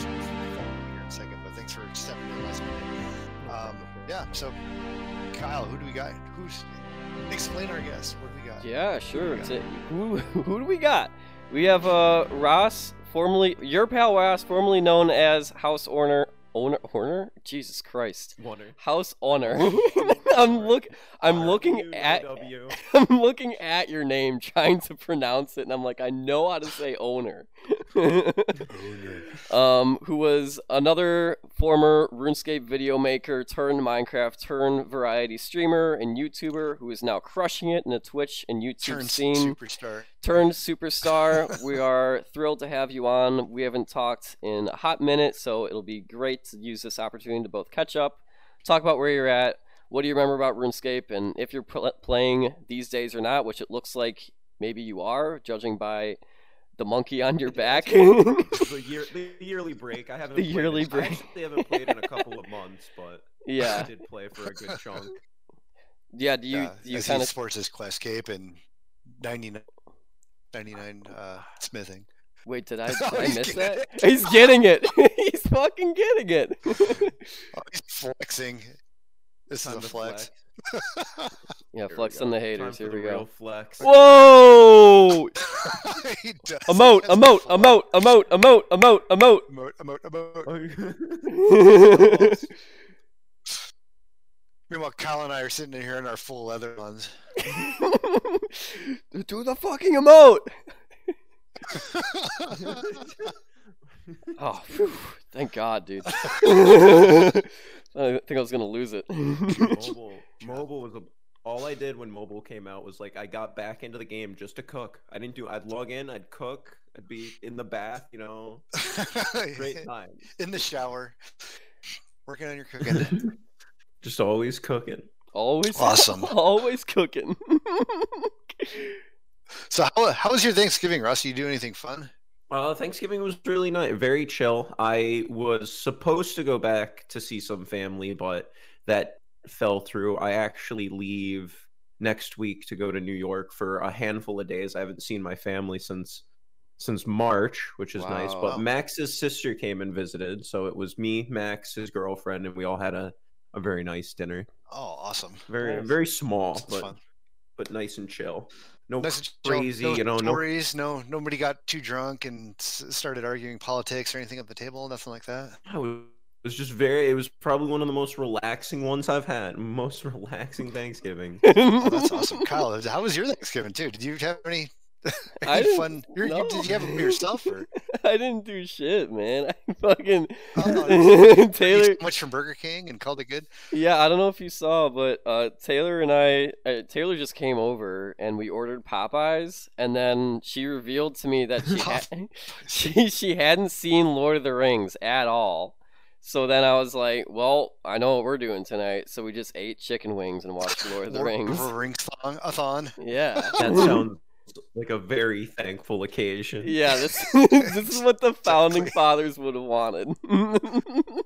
questions will follow here in a second, but thanks for stepping in last minute. Um, yeah, so Kyle, who do we got? Who's explain our guest? What do we got? Yeah, sure. got? Who who do we got? We have uh Ross, formerly your pal Ross, formerly known as House Owner. Owner, owner, Jesus Christ, Wonder. House Owner. I'm look, I'm looking at, I'm looking at your name, trying to pronounce it, and I'm like, I know how to say owner. um, who was another former RuneScape video maker turned Minecraft turned variety streamer and YouTuber who is now crushing it in the Twitch and YouTube Turn scene. superstar. Turned superstar. we are thrilled to have you on. We haven't talked in a hot minute, so it'll be great to use this opportunity to both catch up, talk about where you're at, what do you remember about RuneScape, and if you're pl- playing these days or not, which it looks like maybe you are, judging by the monkey on your back. the, year, the yearly break. I haven't. The played yearly it. break. I actually haven't played in a couple of months, but yeah, I yeah, did play for a good chunk. yeah. Do you yeah, do you as kind he of sports his Questcape and 99, 99 uh, smithing. Wait? Did I, did Oh, I miss getting that? He's getting it. He's fucking getting it. Oh, he's flexing. This is a to flex. yeah, Here flex on the haters. for Here the we go. Flex. Whoa! Emote, emote, emote, emote, emote, emote, emote. emote, emote, emote. Meanwhile, Kyle and I are sitting in here in our full leather ones. Do the fucking emote. Oh, phew. thank God, dude. I think I was gonna lose it. mobile, mobile was a, all I did when mobile came out was like I got back into the game just to cook. I didn't do. I'd log in, I'd cook, I'd be in the bath, you know, great time. in the shower, working on your cooking. Just always cooking. always, Awesome. always cooking. So, how, how was your Thanksgiving, Russ? You do anything fun? Uh, Thanksgiving was really nice, very chill. I was supposed to go back to see some family, but that fell through. I actually leave next week to go to New York for a handful of days. I haven't seen my family since since March, which is nice. But Max's sister came and visited, so it was me, Max, his girlfriend, and we all had a, a very nice dinner. Oh, awesome. Very Nice. very small, Sounds but fun. but nice and chill. No Nice crazy, no you know, no stories. No, nobody got too drunk and s- started arguing politics or anything at the table. Nothing like that. I was, it was just very. It was probably one of the most relaxing ones I've had. Most relaxing Thanksgiving. Oh, that's awesome, Kyle. How was your Thanksgiving too? Did you have any, I any didn't- fun? You, you, did you have it yourself or? I didn't do shit, man. I fucking Oh, You Taylor. so much from Burger King and called it good. Yeah, I don't know if you saw, but uh, Taylor and I, uh, Taylor just came over and we ordered Popeyes, and then she revealed to me that she had, she she hadn't seen Lord of the Rings at all. So then I was like, "Well, I know what we're doing tonight." So we just ate chicken wings and watched Lord of the Lord- Rings. Ring thong, a thon. Yeah, That sounds like a very thankful occasion. yeah. This this is what the founding fathers would have wanted.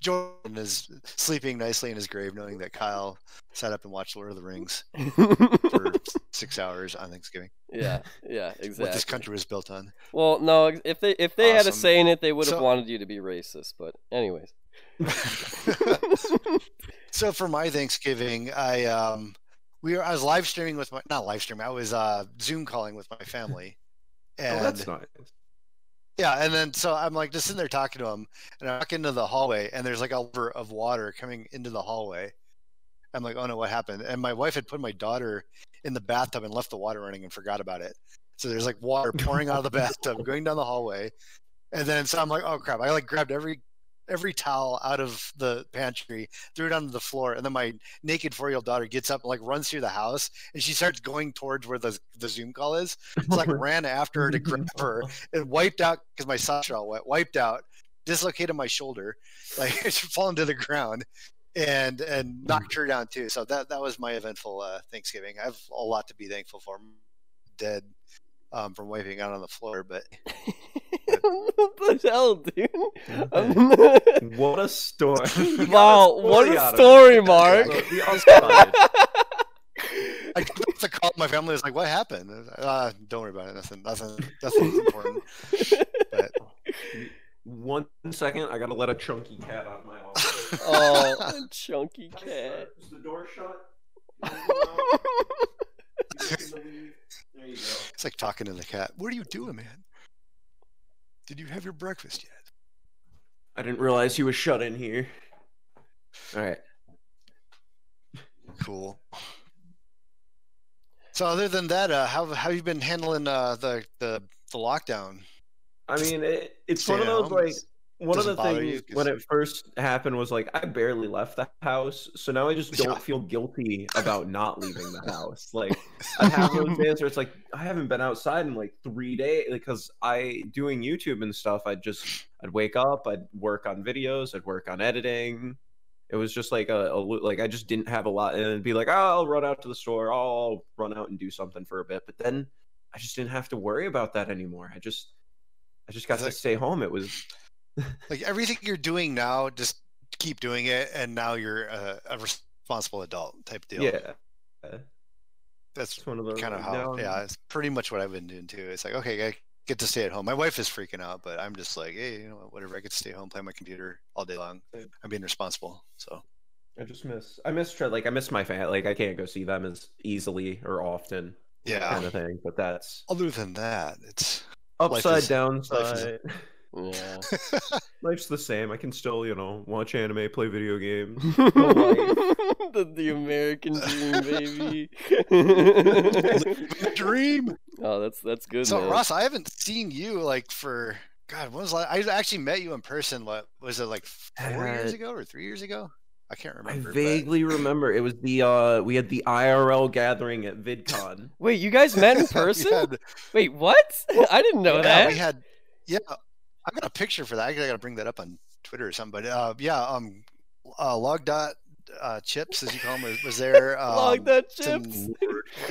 Jordan is sleeping nicely in his grave, knowing that Kyle sat up and watched Lord of the Rings for six hours on Thanksgiving. yeah, yeah, exactly. What this country was built on. Well, no, if they if they had a say in it, they would have So- wanted you to be racist. But anyways, so for my Thanksgiving, I um we were I was live streaming with my not live streaming, I was uh Zoom calling with my family. And Oh, that's nice. yeah, and then so I'm like just sitting there talking to him, and I walk into the hallway, and there's like a river of water coming into the hallway. I'm like, oh no, what happened? And my wife had put my daughter in the bathtub and left the water running and forgot about it. So there's like water pouring out of the bathtub, going down the hallway, and then so I'm like, oh crap! I like grabbed every every towel out of the pantry, threw it onto the floor, and then my naked four year old daughter gets up and like runs through the house, and she starts going towards where the the Zoom call is. So like ran after her to grab her and wiped out because my socks are all wet. Wiped out, dislocated my shoulder, like it's fallen to the ground, and and knocked her down too. So that that was my eventful uh, Thanksgiving. I have a lot to be thankful for. I'm dead um, from wiping out on the floor, but what the hell, dude? What a story. Wow, what a out of it. story, Mark. The. I got the call. My family was like, "What happened?" Uh, don't worry about it. Nothing. Nothing. Nothing important. But One second, I gotta let a chunky cat out of my office. oh, a chunky cat. Is the door shut? You. It's like talking to the cat. What are you doing, man? Did you have your breakfast yet? I didn't realize he was shut in here. All right. Cool. So other than that, uh, how how have you been handling uh, the the the lockdown? I mean, it, it's one of those like one of the doesn't you when it first happened was like I barely left the house, so now I just don't Yeah. feel guilty about not leaving the house. Like I have those days where it's like I haven't been outside in like three days because I doing YouTube and stuff. I'd just I'd wake up, I'd work on videos, I'd work on editing. It was just like a, a like I just didn't have a lot, and it'd be like, oh, I'll run out to the store, I'll run out and do something for a bit, but then I just didn't have to worry about that anymore. I just I just got to like- stay home. It was Like everything you're doing now, just keep doing it, and now you're a, a responsible adult type deal. yeah. that's It's one of those kind of how. I'm- Yeah, it's pretty much what I've been doing too. It's like okay, I get to stay at home. My wife is freaking out, but I'm just like, hey, you know what, whatever. I get to stay home, play my computer all day long. I'm being responsible. So I just miss I miss like I miss my family. Like I can't go see them as easily or often, yeah. kind of thing. But that's Other than that, it's upside is- downside. Yeah. Life's the same. I can still you know watch anime, play video games. the, the American dream, baby. the dream. oh, that's that's good. So man. Ross, I haven't seen you like for God. When was the I actually met you in person? What was it like four years Uh, ago or three years ago? I can't I remember. but- vaguely remember it was the uh we had the IRL gathering at VidCon. Wait, you guys met in person? had, Wait, what? I didn't know yeah, that. we had. Yeah, I got a picture for that. I gotta bring that up on Twitter or something. But uh, yeah, um, uh, log dot uh, chips as you call them was, was there. Um, Log that some chips.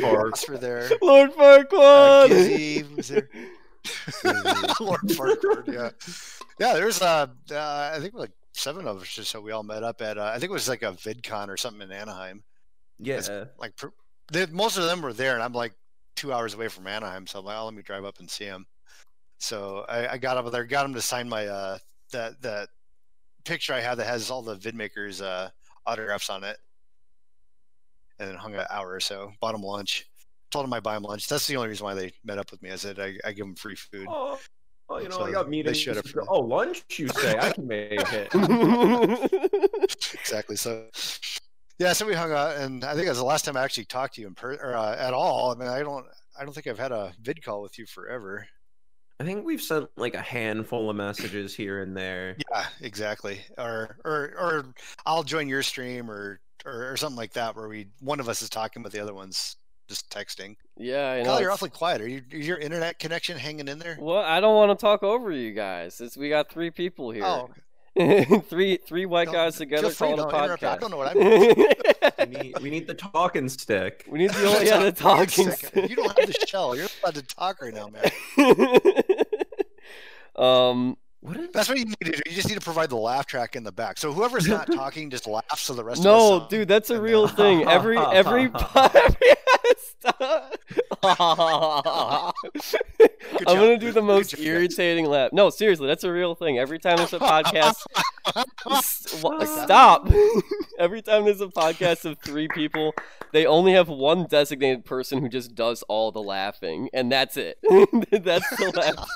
Ross were there. Lord Uh, Gizzy was there. Lord Farquaad, yeah, yeah. There's uh, uh, I think like seven of us or so. We all met up at uh, I think it was like a VidCon or something in Anaheim. Yeah. Like pr- they, most of them were there, and I'm like two hours away from Anaheim, so I'm like, oh, let me drive up and see them. So I, I got up there, got him to sign my uh that that picture I have that has all the VidMakers uh autographs on it, and then hung an hour or so. Bought him lunch. Told him I buy him lunch. That's the only reason why they met up with me. I said I, I give them free food. Oh, oh, you know, So I got they meetings. showed up. Oh, lunch, you say? I can make it. exactly. So, yeah. So we hung out, and I think it was the last time I actually talked to you in per or uh, at all. I mean, I don't, I don't think I've had a vid call with you forever. I think we've sent like a handful of messages here and there. Yeah, exactly. Or, or, or I'll join your stream, or, or, or something like that, where we one of us is talking, but the other one's just texting. yeah, I know. Kyle, you're awfully quiet. Are you, is your internet connection hanging in there? Well, I don't want to talk over you guys. It's, we got three people here. Oh, three three white No, guys together feel free, calling a don't interrupt. I podcast. don't know what I'm. We need, we need the talking stick. we need the only yeah, the talking. stick. You don't have the shell. You're not allowed to talk right now, man. um. What is That's what you need to do. You just need to provide the laugh track in the back. So whoever's not talking just laughs so the rest of us. No, dude, that's a real then- thing. Every every podcast. I'm gonna do the most irritating laugh. No, seriously, that's a real thing. Every time there's a podcast, S- wha- Like that? stop. Every time there's a podcast of three people, they only have one designated person who just does all the laughing, and that's it. that's the laugh.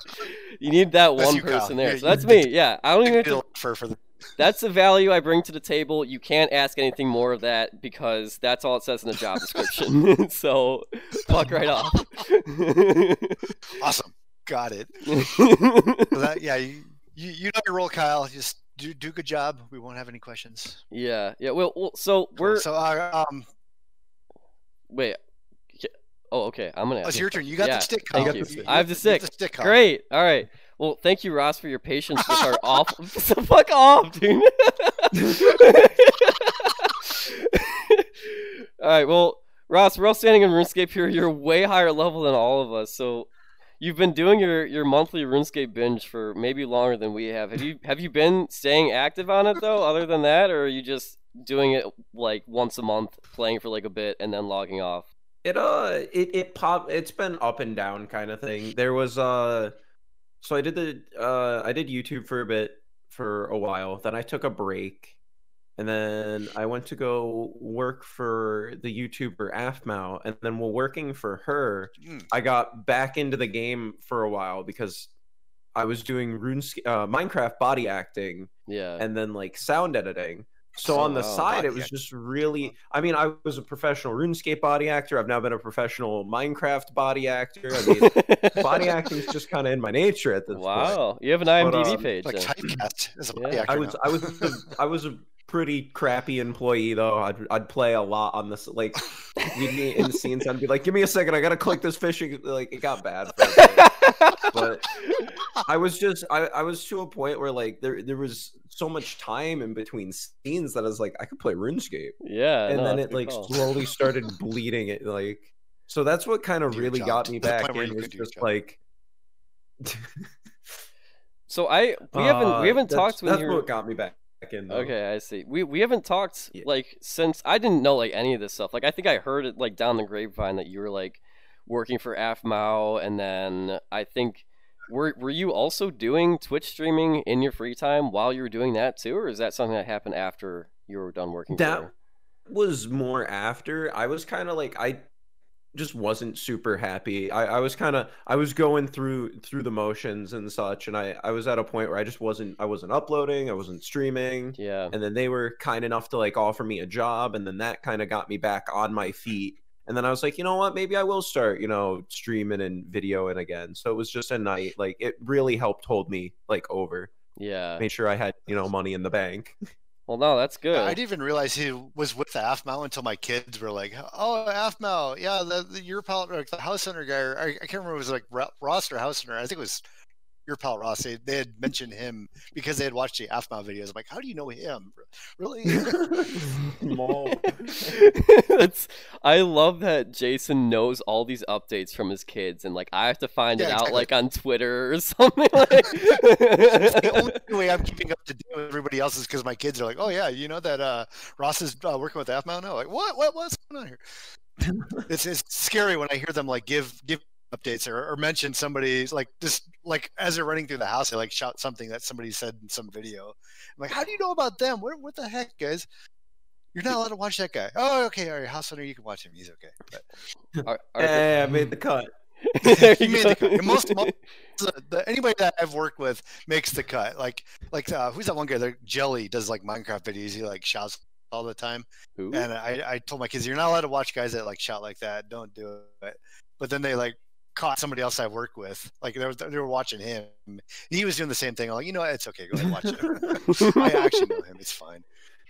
You need that That's one you, Kyle. person there. You- So that's me. Yeah, I don't even to for for the that's the value I bring to the table. You can't ask anything more of that because that's all it says in the job description. so fuck right off. awesome. Got it. So that, yeah, you you know your role, Kyle. Just do do a good job. We won't have any questions. yeah, yeah. Well, well so we're so uh, um. wait. Oh, okay. I'm gonna. Oh, ask it's your turn. You got Yeah, the stick. Thank you. I have the stick. stick. Kyle. Great. All right. Well, thank you, Ross, for your patience with our awful. so fuck off, dude. all right. Well, Ross, we're all standing in RuneScape here. You're way higher level than all of us. So, you've been doing your, your monthly RuneScape binge for maybe longer than we have. Have you have you been staying active on it though? Other than that, or are you just doing it like once a month, playing for like a bit, and then logging off? It uh it it pop it's been up and down kind of thing. There was uh so I did the uh, I did YouTube for a bit for a while. Then I took a break, and then I went to go work for the YouTuber Aphmau. And then while working for her, Hmm. I got back into the game for a while because I was doing RuneScape, uh, Minecraft body acting, Yeah. and then like sound editing. So Oh, on the wow. side, it was acting. just really. I mean, I was a professional RuneScape body actor. I've now been a professional Minecraft body actor. I mean, body acting is just kind of in my nature at this point. wow. You have an IMDb um, page. Like typecast as a Yeah. body actor. I was now. I was a, I was a pretty crappy employee though. I'd I'd play a lot on this like we'd be in scenes. I'd be like, "Give me a second, I gotta click this fishing." Like it got bad, for but I was just I, I was to a point where like there there was so much time in between scenes that I was like, I could play RuneScape, yeah. and no, then it like call. slowly started bleeding it like. So that's what kind of Do really job got me back point where in was could do your just like. So I we haven't uh, we haven't that's- talked when That's you're what got me back Though. Okay, I see. We we haven't talked Yeah. like since I didn't know like any of this stuff. Like I think I heard it like down the grapevine that you were like working for Aphmau and then I think were were you also doing Twitch streaming in your free time while you were doing that too or is that something that happened after you were done working That- for was more after i was kind of like i just wasn't super happy. I, I was kind of i was going through through the motions and such and i i was at a point where i just wasn't i wasn't uploading i wasn't streaming Yeah. and then they were kind enough to like offer me a job and then that kind of got me back on my feet. And then i was like you know what? Maybe i will start you know streaming and videoing again. So it was just a night like it really helped hold me like over. Yeah. made sure i had you know money in the bank Well, no, that's good. I didn't even realize he was with the Aphmau until my kids were like, "Oh, Aphmau, yeah, the, the your pal, like the house hunter guy. Or I, I can't remember. It was like Ro- Ross or house hunter. I think it was your pal Ross. They, they had mentioned him because they had watched the Aphmau videos. I'm like, how do you know him? Really? Small. That's I love that Jason knows all these updates from his kids and like I have to find it Yeah, out like on Twitter or something like the only way I'm keeping up to date with everybody else is because my kids are like, "Oh yeah, you know that uh, Ross is uh, working with Aphmau now." Like, what? What? What's going on here? it's it's scary when I hear them like give give updates or, or mention somebody's like just like as they're running through the house, they like shout something that somebody said in some video. I'm like, how do you know about them? What what the heck, guys? You're not allowed to watch that guy. Oh, okay, all right, house hunter, you can watch him. He's okay. But Are- are- hey, i made the cut He you made the cut. Most- most- the, the, anybody that I've worked with makes the cut. Like like uh, who's that one guy? That Jelly does like Minecraft videos. He like shouts all the time. Who? And I, I told my kids, you're not allowed to watch guys that like shout like that. Don't do it. But then they like caught somebody else I work with. Like they were, they were watching him. He was doing the same thing. I'm like, you know what? It's okay. Go ahead and watch it. I actually know him. It's fine.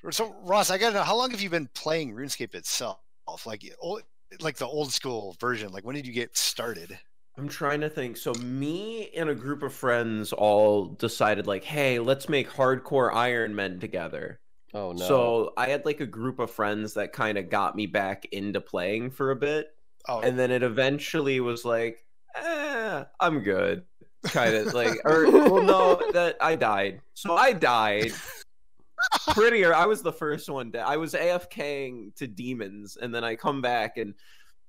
So Ross, I gotta know how long have you been playing RuneScape itself? Like old, like the old school version. Like when did you get started? I'm trying to think. So me and a group of friends all decided like, hey, let's make hardcore Iron Men together. oh no. So I had like a group of friends that kind of got me back into playing for a bit. Oh, And then it eventually was like, eh, I'm good. Kind of like or well no, that I died. So I died. Prettier. I was the first one dead. I was AFKing to demons, and then I come back and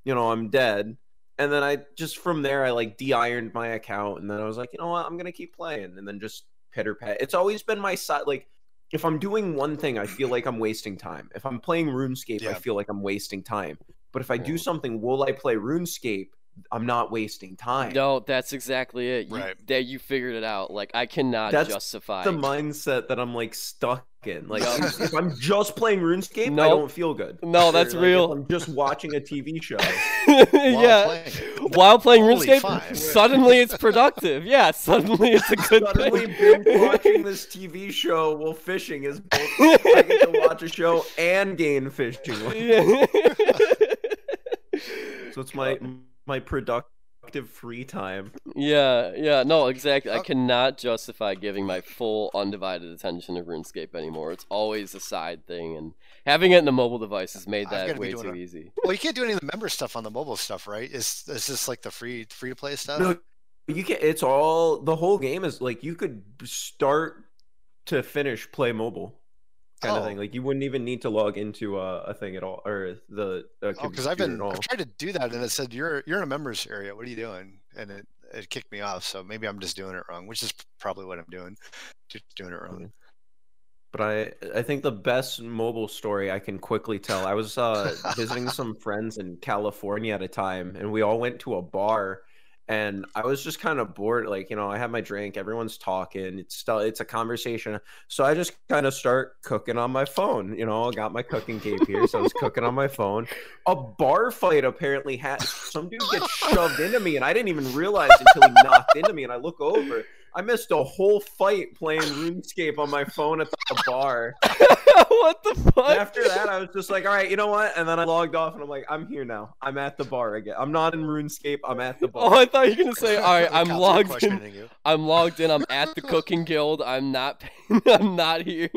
you know, I'm dead. And then I just from there I like de-ironed my account and then I was like, you know what, I'm gonna keep playing and then just pitter pat. It's always been my side like if I'm doing one thing, I feel like I'm wasting time. If I'm playing RuneScape, I feel like I'm wasting time. But if I do something, will I play RuneScape? I'm not wasting time. No, that's exactly it. You, Right. That you figured it out. Like I cannot That's justify. the mindset that I'm like stuck in. Like No. if I'm just playing RuneScape, I don't feel good. No, that's like, real. If I'm just watching a TV show. yeah. playing. While playing Holy RuneScape, five. suddenly it's productive. Yeah, suddenly it's a good thing. Suddenly, thing. binge watching this TV show while fishing is both. I get to watch a show and gain fishing. Yeah. So it's my my productive free time. yeah, yeah, no, exactly. I Oh. cannot justify giving my full undivided attention to RuneScape anymore. It's always a side thing, and having it in the mobile device has made that way too it. easy. Well, you can't do any of the member stuff on the mobile stuff, right? Is is this like the free free to play stuff? No, you can. It's all the whole game is like you could start to finish play mobile. Kind of Oh. thing. Like you wouldn't even need to log into a, a thing at all, or the uh, Oh, because I've been. I've tried to do that and it said you're you're in a members area. What are you doing? And it it kicked me off. So maybe I'm just doing it wrong, which is probably what I'm doing. Just doing it wrong. But I I think the best mobile story I can quickly tell. I was uh, visiting some friends in California at a time, and we all went to a bar. And I was just kind of bored. Like you know, I have my drink. Everyone's talking. It's still it's a conversation. So I just kind of start cooking on my phone. You know, I got my cooking cape here, so I was cooking on my phone. A bar fight apparently had some dude gets shoved into me, and I didn't even realize until he knocked into me. And I look over. I missed a whole fight playing RuneScape on my phone at the bar. what the fuck? After that, I was just like, all right, you know what? And then I logged off and I'm like, I'm here now. I'm at the bar again. I'm not in RuneScape. I'm at the oh, bar. Oh. I thought you were gonna say, all right, I'm logged in. you. I'm logged in. I'm at the cooking guild. I'm not. I'm not here.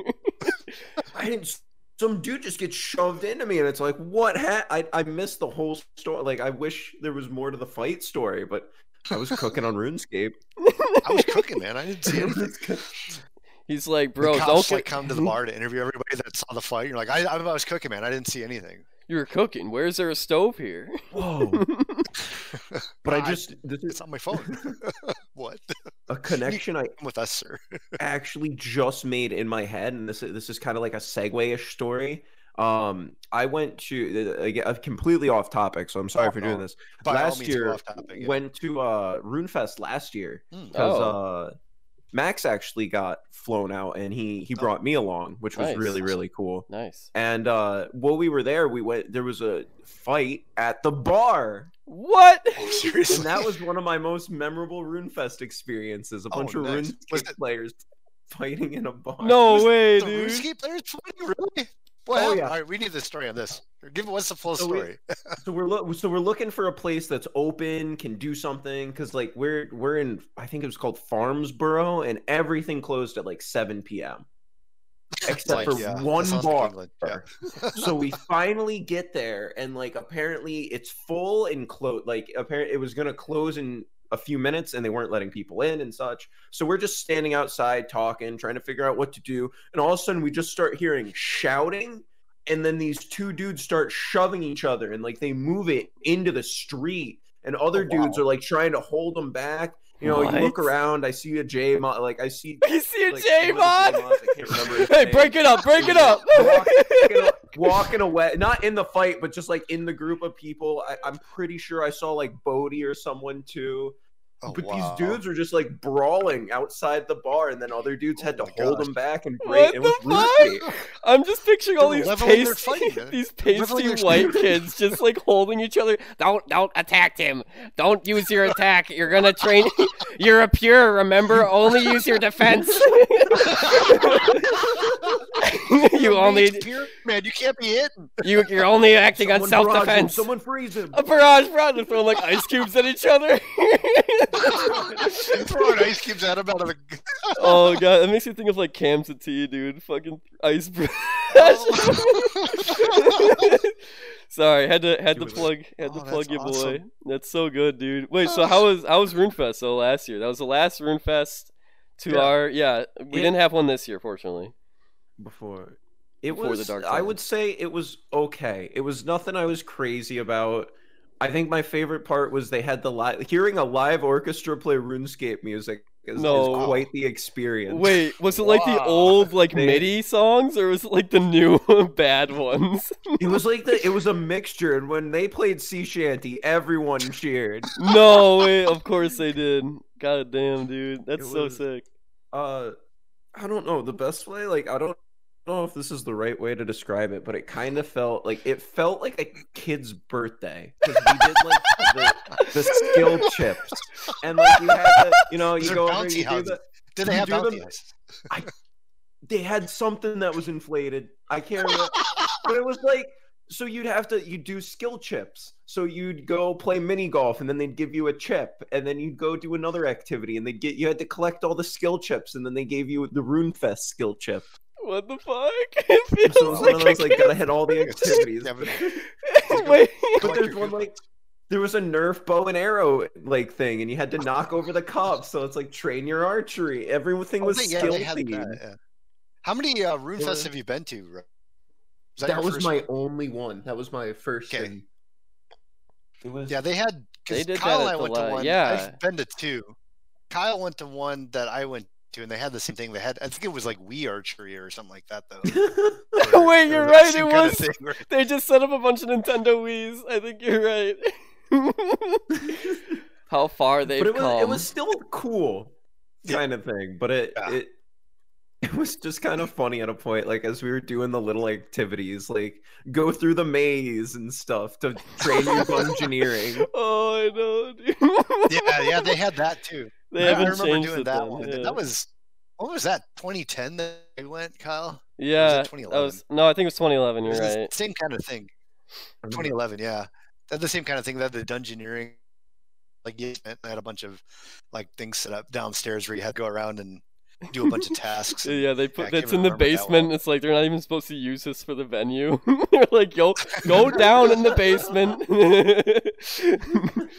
I didn't. Some dude just gets shoved into me, and it's like, what? Ha- I I missed the whole story. Like, I wish there was more to the fight story, but I was cooking on RuneScape. I was cooking, man. I didn't see anything. He's like, The bro, cops don't like come to the bar to interview everybody that saw the fight. You're like, I, I was cooking, man. I didn't see anything. You were cooking. Where's there a stove here? Whoa! But I just this is It's on my phone. what? a connection I Come with us, sir. actually just made in my head, and this is this is kind of like a segue-ish story. Um, I went to uh, again, uh, completely off topic, so I'm sorry Oh, for doing this. By last year, off topic, yeah. went to uh RuneFest last year Hmm. because Oh. uh Max actually got flown out, and he he Oh. brought me along, which was Nice. really really cool. Nice. And uh, while we were there, we went. There was a fight at the bar, What? Seriously. and that was one of my most memorable RuneFest experiences. A Oh, bunch of nice. Was RuneScape it- players fighting in a bar. No Was way, dude. RuneScape players fighting? Really? What Oh, yeah. All right, we need the story on this. Give what's the full So we- story? So we're lo- so we're looking for a place that's open, can do something, because like we're we're in I think it was called Farnborough, and everything closed at like 7 p.m. Except Like, for yeah, one sounds like bar. Yeah. so we finally get there, and like apparently it's full and close. Like apparently it was gonna close in a few minutes, and they weren't letting people in and such. So we're just standing outside talking, trying to figure out what to do, and all of a sudden we just start hearing shouting. And then these two dudes start shoving each other, and like they move it into the street, and other Oh, wow. dudes are like trying to hold them back. You know, you look around, I see a J mod, like I see You see a like, J one of the mod? I can't remember Hey, name. break it up, break it up. walking, walking away, not in the fight, but just like in the group of people. I, I'm pretty sure I saw like Bodie or someone too. Oh, but wow. these dudes were just like brawling outside the bar, and then other dudes oh had Oh to hold gosh. them back and What break. It was the RuneScape. I'm just picturing all these leveling their pasty, these They're pasty white kids just like holding each other. Don't don't attack him. Don't use your attack. You're gonna train. You're a pure. Remember, only use your defense. you only Pure, man, you can't be hitting. you you're only acting on self defense. Someone freeze him. A barrage, bro. They're throwing like ice cubes at each other. Throwing ice cubes at him out of a. oh god, that makes me think of like cams Cam T, dude. Fucking ice barrage. Sorry, had to had to plug had to oh, plug that's your boy. That's so good, dude. Wait, so oh. how was how was RuneFest? So last year, that was the last RuneFest to Yeah. our yeah. We It- didn't have one this year, fortunately. before it Before the was Dark i would say it was okay it was nothing i was crazy about i think my favorite part was they had the live hearing a live orchestra play runescape music is, is quite the experience Wait, was it like the old like They- MIDI songs, or was it like the new bad ones? it was like the it was a mixture and when they played sea shanty everyone cheered no, wait, of course they did. God damn, dude, that's It so was- sick. uh i don't know the best way like i don't know if this is the right way to describe it but it kind of felt like it felt like a kid's birthday because we did like the, the skill chips and like you had to you know you They're go over you do the Did they have bounty ice? they had something that was inflated. I can't remember, but it was like so you'd have to you do skill chips. So you'd go play mini golf, and then they'd give you a chip, and then you'd go do another activity, and they'd get you had to collect all the skill chips, and then they gave you the RuneFest skill chip. What the fuck? It feels So it was one of like those like gotta hit all the activities. But- Wait, But there's one like there was a Nerf bow and arrow like thing, and you had to knock over the cops. So it's like train your archery. Everything Oh, was they- yeah, skill they themed. yeah. How many uh, Rune There Fests have you been to? Ro- That, your was my one? only one. That was my first. Okay. and It was. Yeah, they had. They did Kyle that and I the went to one. yeah. I've been to two. Kyle went to one that I went to, and they had the same thing. They had, I think it was like Wii archery or something like that, though. Where Wait, you're right, it was. where- They just set up a bunch of Nintendo Wii's. I think you're right. How far they've but it was come. it was still cool, Yeah. kind of thing. But it Yeah. it it was just kind of funny at a point, like as we were doing the little activities, like go through the maze and stuff to train you engineering. Oh, I know. Dude. yeah, yeah, they had that too. They I- haven't I remember changed doing that then, one. yeah. That was what was that? 2010 that I went, Kyle. yeah. That 2011? was no, I think it was 2011. It You're was the right. same kind of thing. Mm-hmm. 2011, yeah. That's the same kind of thing that the dungeoneering, like yeah, I had a bunch of like things set up downstairs where you had to go around and do a bunch of tasks. Yeah, they put that's in the basement. well. It's like they're not even supposed to use this for the venue. they're like, yo, go down in the basement.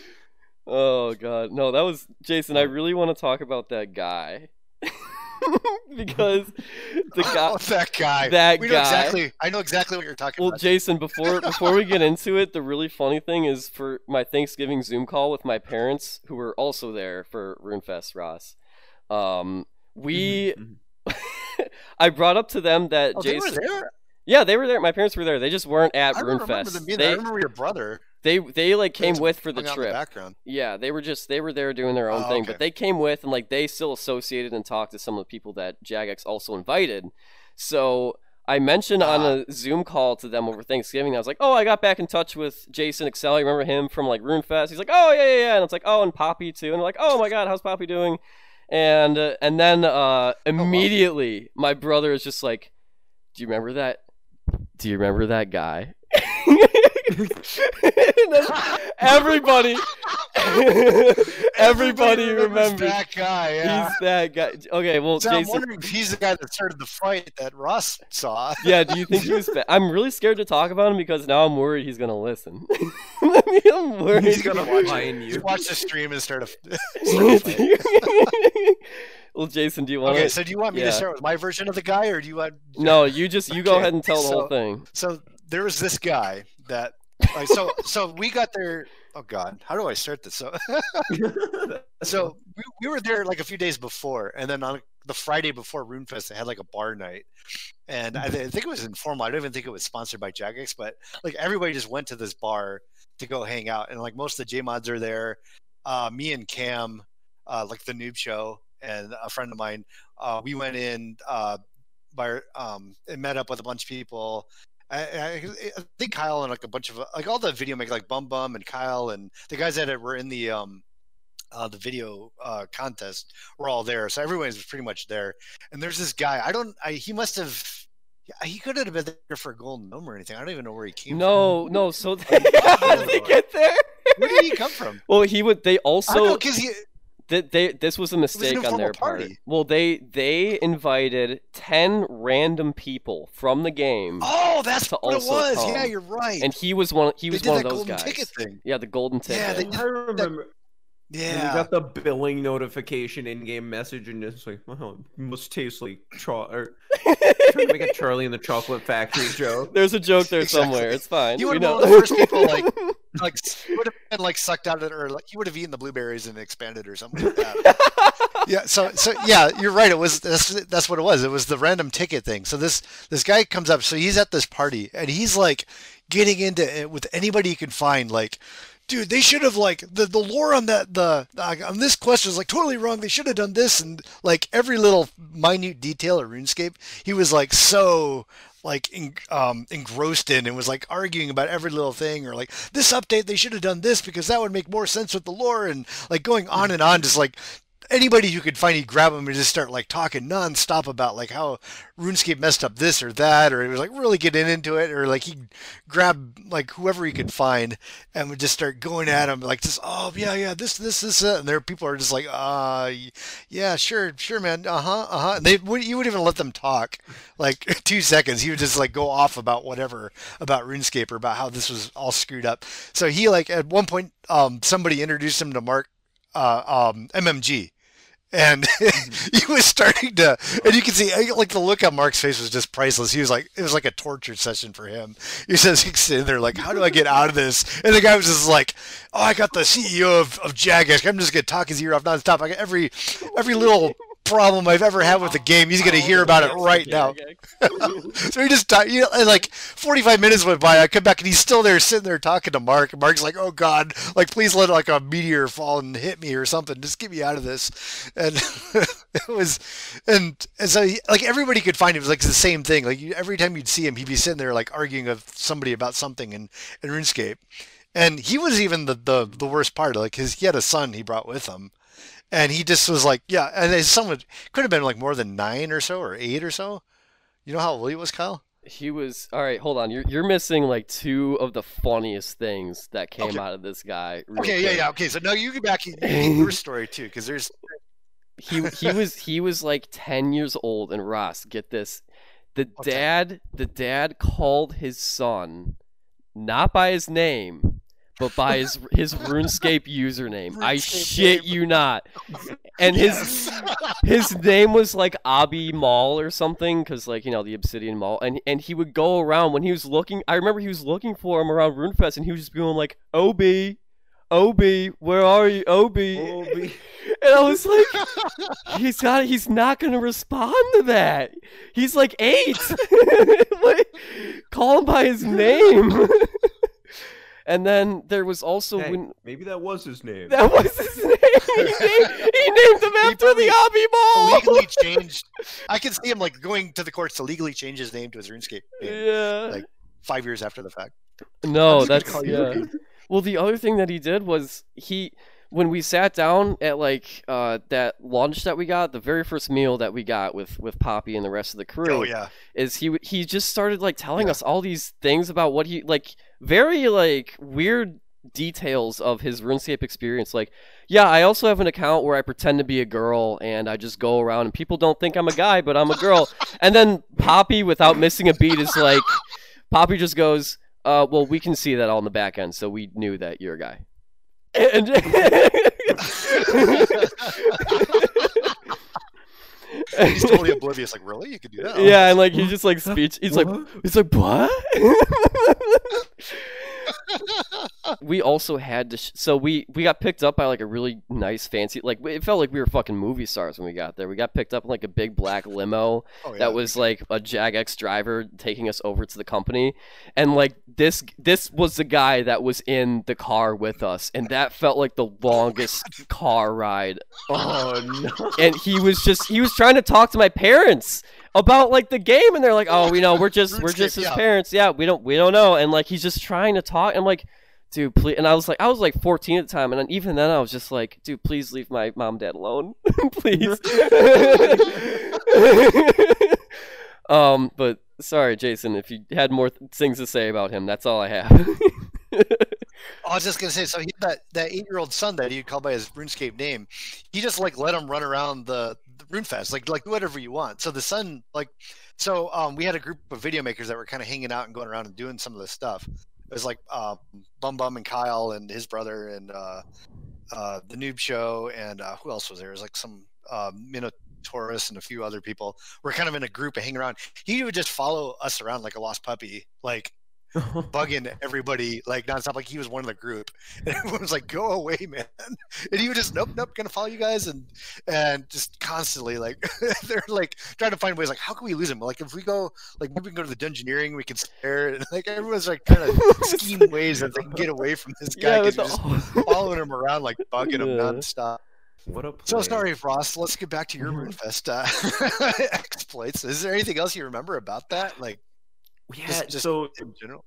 oh god, no, that was Jason. I really want to talk about that guy because the guy. Oh, that guy. that we know guy. exactly. I know exactly what you're talking Well, about. Well, Jason, before before we get into it, the really funny thing is for my Thanksgiving Zoom call with my parents, who were also there for RuneFest, Ross. Um, we, Mhm. I brought up to them that oh, they Jason. were there. Yeah, they were there. My parents were there. They just weren't at I RuneFest. there. I They, remember your brother. they they like came with for the hung out in the trip. background. Yeah, they were just they were there doing their own Oh, thing, okay. but they came with and like they still associated and talked to some of the people that Jagex also invited. So I mentioned on Ah. a Zoom call to them over Thanksgiving. I was like, "Oh, I got back in touch with Jason Excl. You remember him from like RuneFest?" He's like, "Oh yeah, yeah, yeah." And it's like, "Oh, and Poppy too." And they're like, "Oh my God, how's Poppy doing?" And uh, and then uh, immediately my brother is just like, "Do you remember that? Do you remember that guy?" And then everybody, everybody remembers. that guy. Yeah. He's that guy. Okay, well, so I'm wondering if he's the guy that started the fight that Ross saw. Yeah, do you think he was? Ba- I'm really scared to talk about him because now I'm worried he's gonna listen. I'm worried. He's gonna watch you. Watch the stream and start a, start a well, Jason, do you want Okay, to? so do you want me yeah. to start with my version of the guy, or do you want? No, you just you go ahead and tell the whole thing. So there was this guy that, so so we got there. Oh God, how do I start this? So so we, we were there like a few days before, and then on the Friday before RuneFest, they had like a bar night, and I, thi- I think it was informal. I don't even think it was sponsored by Jagex, but like everybody just went to this bar to go hang out, and like most of the J mods are there. Uh, me and Cam, uh, like the Noob Show, and a friend of mine, uh, we went in uh, by um, and met up with a bunch of people. I, I, I think Kyle and like a bunch of like all the video makers like Bum Bum and Kyle and the guys that were in the um uh, the video uh, contest were all there, so everyone was pretty much there. And there's this guy. I don't. I, he must have. yeah, He could have been there for a golden gnome or anything. I don't even know where he came from. No, no. So how did they get there? Where did he come from? Well, he would. They I don't know also. because he. Th- they, this was a mistake on informal their part. Well, they they invited ten random people from the game, Oh, that's To what it was. come. Yeah, you're right. and he was one. He they was did one that of those guys. thing. Yeah, the golden ticket. Yeah, they- I remember. And you got the billing notification in-game message, and it's like, "Wow, it must taste like cho- or trying to make a Charlie in the Chocolate Factory joke." There's a joke there Exactly. somewhere. It's fine. You we were know. one of the first people, like- Like he would have been like sucked out of it, or like he would have eaten the blueberries and expanded or something like that. yeah so so yeah you're right it was that's that's what it was it was the random ticket thing so this this guy comes up so he's at this party and he's like getting into it with anybody he can find like dude they should have like the the lore on that the on this question is like totally wrong. They should have done this and like every little minute detail of runescape he was like so like en- um, engrossed in and was like arguing about every little thing or like this update they should have done this because that would make more sense with the lore and like going on and on just like anybody who could find he'd grab him and just start like talking nonstop about like how RuneScape messed up this or that or he was like really getting into it or like he'd grab like whoever he could find and would just start going at him like just oh yeah yeah this this this that. and there people are just like uh yeah sure sure man uh-huh uh-huh they would you would even let them talk like two seconds he would just like go off about whatever about RuneScape or about how this was all screwed up so he like at one point um somebody introduced him to Mark uh um MMG and Mm-hmm. he was starting to, and you can see like the look on Mark's face was just priceless. He was like, it was like a torture session for him. He says he's sitting there like, how do I get out of this? And the guy was just like, oh, I got the CEO of of Jagex. I'm just gonna talk his ear off nonstop. I got every every little problem I've ever had with the game. He's gonna oh, hear about it right now. so he just died. You know, like 45 minutes went by. I come back and he's still there, sitting there talking to Mark. And Mark's like, "Oh God, like please let like a meteor fall and hit me or something. Just get me out of this." And it was, and and so he, like everybody could find it was like the same thing. Like you, every time you'd see him, he'd be sitting there like arguing with somebody about something in in RuneScape. And he was even the, the the worst part. Like his he had a son he brought with him, and he just was like, yeah. And would, could have been like more than nine or so or eight or so. You know how old he was, Kyle? He was all right. Hold on, you're you're missing like two of the funniest things that came Okay. out of this guy. Okay, yeah, quick. yeah. Okay, so now you get back to your story too, because there's he he was he was like 10 years old and Ross get this the Okay. dad the dad called his son not by his name but by his his RuneScape username I shit name. you not and his his name was like Abi Mall or something because like you know the Obsidian Maul and and he would go around when he was looking I remember he was looking for him around RuneFest and he was just going like Obi Obi where are you Obi Obi. and I was like, he's got, he's not gonna respond to that. He's like eight. like, call him by his name. And then there was also Hey, when maybe that was his name. that was his name. He named, he named him after probably the Abi Ball. legally changed. I can see him like going to the courts to legally change his name to his RuneScape name Yeah. Like, five years after the fact. no, just that's call yeah. Well, the other thing that he did was he when we sat down at like uh, that lunch that we got, the very first meal that we got with with Poppy and the rest of the crew. Oh yeah, is he he just started like telling Yeah. us all these things about what he like very like weird details of his RuneScape experience. Like, yeah, I also have an account where I pretend to be a girl and I just go around and people don't think I'm a guy, but I'm a girl. and then Poppy, without missing a beat, is like, Poppy just goes, uh, "Well, we can see that all in the back end, so we knew that you're a guy." And he's totally oblivious. Like, really, you could do that? Yeah, and like he's just like speech. He's like, uh-huh. he's like, what? we also had to. Sh- so we we got picked up by like a really nice fancy. Like it felt like we were fucking movie stars when we got there. We got picked up in like a big black limo Oh, yeah. that was like a Jagex driver taking us over to the company, and like this this was the guy that was in the car with us, and that felt like the longest car ride Oh no. and he was just he was trying to talk to my parents about like the game and they're like oh you know we're just we're just his yeah. parents. Yeah we don't we don't know. And like he's just trying to talk. I'm like dude please and i was like i was like 14 at the time and then even then i was just like dude please leave my mom and dad alone please. Um but sorry jason if you had more th- things to say about him that's all i have. I was just gonna say, so he had that that eight year old son that he called by his RuneScape name. He just like let him run around the RuneFest, like like whatever you want. So the sun, like, so um, we had a group of video makers that were kind of hanging out and going around and doing some of this stuff. It was like uh, Bum Bum and Kyle and his brother and uh, uh, the Noob Show and uh, who else was there? It was like some uh, Minotaurus and a few other people. We're kind of in a group and hanging around. He would just follow us around like a lost puppy, like bugging everybody like nonstop, like he was one of the group. And everyone was like, "Go away, man!" And he was just, "Nope, nope, gonna follow you guys," and and just constantly like they're like trying to find ways like, how can we lose him? Like if we go, like maybe we can go to the dungeoneering, we can spare it. And, like everyone's like trying to scheme ways that they can get away from this guy because with we're just following him around, like bugging him Yeah. nonstop. What a So sorry, Frost. Let's get back to your Mhm. RuneFest uh, exploits. Is there anything else you remember about that? Like Yeah, just- just- so in general?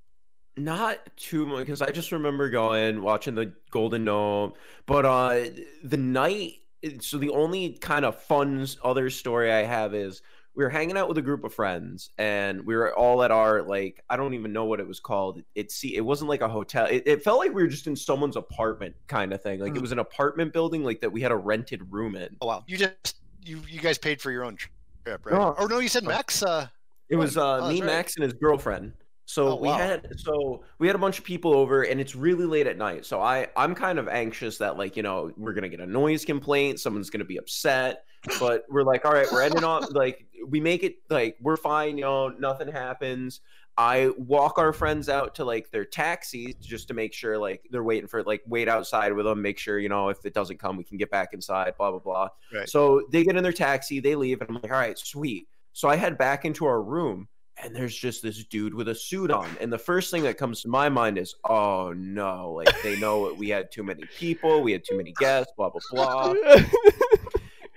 not too much because I just remember going watching the Golden Gnome, but uh, the night. So the only kind of fun other story I have is we were hanging out with a group of friends and we were all at our like I don't even know what it was called. It see it wasn't like a hotel. It, it felt like we were just in someone's apartment kind of thing. Like it Mhm. was an apartment building like that we had a rented room in. Oh wow, you just you you guys paid for your own trip, right? No. Oh no, you said Max. Uh, It was Oh, uh, that's me, right. Max, and his girlfriend. So Oh, we wow. had so we had a bunch of people over and it's really late at night. So I I'm kind of anxious that like, you know, we're going to get a noise complaint, someone's going to be upset, but we're like, all right, we're ending on like we make it like we're fine, you know, nothing happens. I walk our friends out to like their taxis just to make sure like they're waiting for like wait outside with them, make sure, you know, if it doesn't come, we can get back inside, blah blah blah. Right. So they get in their taxi, they leave, and I'm like, all right, sweet. So I head back into our room, and there's just this dude with a suit on. And the first thing that comes to my mind is, oh no, like they know we had too many people, we had too many guests, blah blah blah.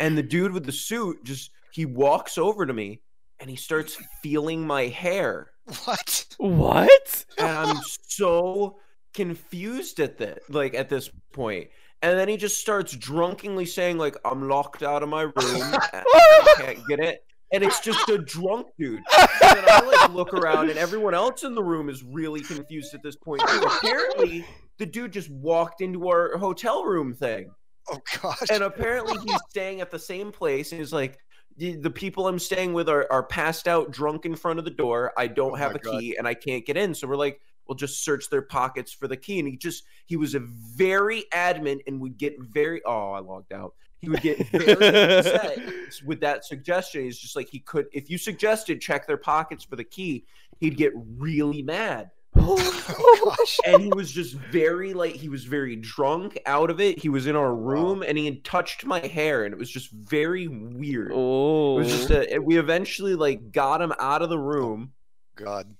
And the dude with the suit just he walks over to me and he starts feeling my hair. What? what? And I'm so confused at this, like at this point. And then he just starts drunkenly saying, like, I'm locked out of my room. I can't get it. And it's just a drunk dude. And I like look around and everyone else in the room is really confused at this point. Too. Apparently, the dude just walked into our hotel room thing. Oh gosh. And apparently he's staying at the same place and he's like, the, the people I'm staying with are, are passed out drunk in front of the door. I don't Oh have a God. key and I can't get in. So we're like, we'll just search their pockets for the key. And he just he was a very adamant and would get very oh, I logged out. He would get very upset with that suggestion. He's just like he could if you suggested check their pockets for the key, he'd get really mad oh gosh. and he was just very like he was very drunk out of it he was in our room and he had touched my hair and it was just very weird oh. it was just a, we eventually like got him out of the room God.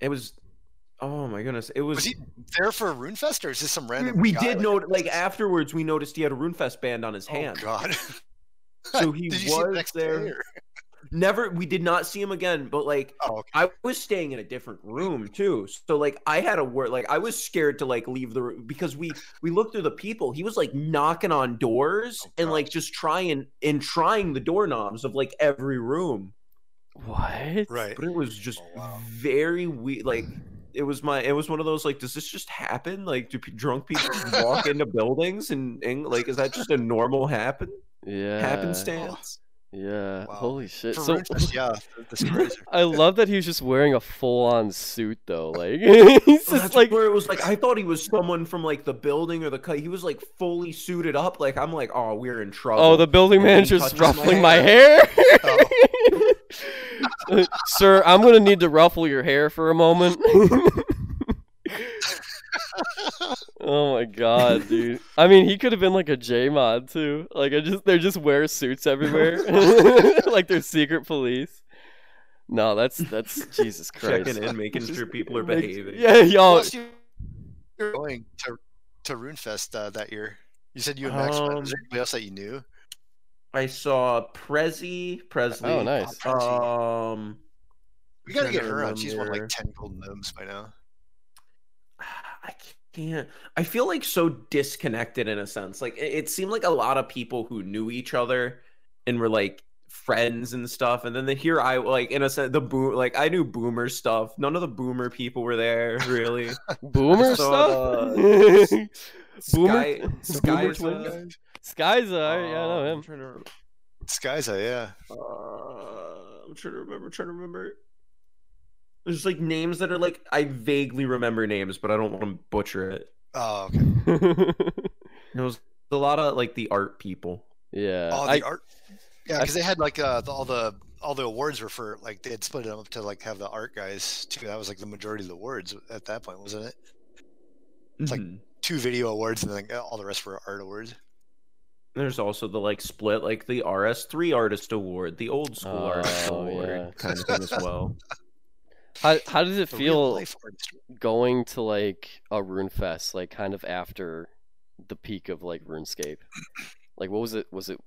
it was oh my goodness it was, Was he there for RuneFest or is this some random? we guy did like- note like afterwards we noticed he had a runefest band on his Oh hand God. so he did you see was next there never we did not see him again but like Oh, okay. I was staying in a different room too. So like I had a word like I was scared to like leave the room because we we looked through the people. He was like knocking on doors Oh, and like just trying and trying the doorknobs of like every room. what? right. But it was just Oh, wow. very weird like it was my it was one of those like does this just happen? Like do p- drunk people walk into buildings and, and like is that just a normal happen Yeah. happenstance? Yeah. Wow. Holy shit. For So yeah. The stories are- I love that he was just wearing a full-on suit though. Like he's oh, just that's like where it was like I thought he was someone from like the building or the cut. He was like fully suited up. Like I'm like, oh, we're in oh, trouble. Oh, the building manager's touches my ruffling my hair. Oh. Sir, I'm gonna need to ruffle your hair for a moment. Oh my god, dude. I mean, he could have been like a J mod too. Like, I just they just wear suits everywhere, like they're secret police. No, that's that's Jesus Christ. checking in, making sure people are behaving. Yeah, y'all. You're going to to RuneFest uh, that year. You said you and Max went. Um, Was there anybody else that you knew? I saw Prezi Presley. Oh, nice. Um, We got to get her on. She's won like ten golden gnomes by now. I can't. I feel like so disconnected in a sense. Like it, it seemed like a lot of people who knew each other and were like friends and stuff. And then the, here I like in a sense the boom. Like I knew boomer stuff. None of the boomer people were there really. Boomer saw stuff. Boomer, Sky, Boomer Sky's, twins? uh, Sky's uh, yeah, I know him. trying to. Skyza, yeah. Uh, I'm trying to remember. Trying to remember. There's like names that are like I vaguely remember names, but I don't want to butcher it. Oh, okay. It was a lot of like the art people. yeah, Oh, I, the art. Yeah, because they had like uh, the, all the all the awards were for like they had split them up to like have the art guys too. That was like the majority of the awards at that point, wasn't it? It's like- Mhm. Two video awards and then like, all the rest were art awards. There's also the like split, like the RS3 Artist Award, the Old School Artist Oh, Award yeah. kind of thing as well. how how does it feel going to like a rune fest like kind of after the peak of like runescape like what was it was it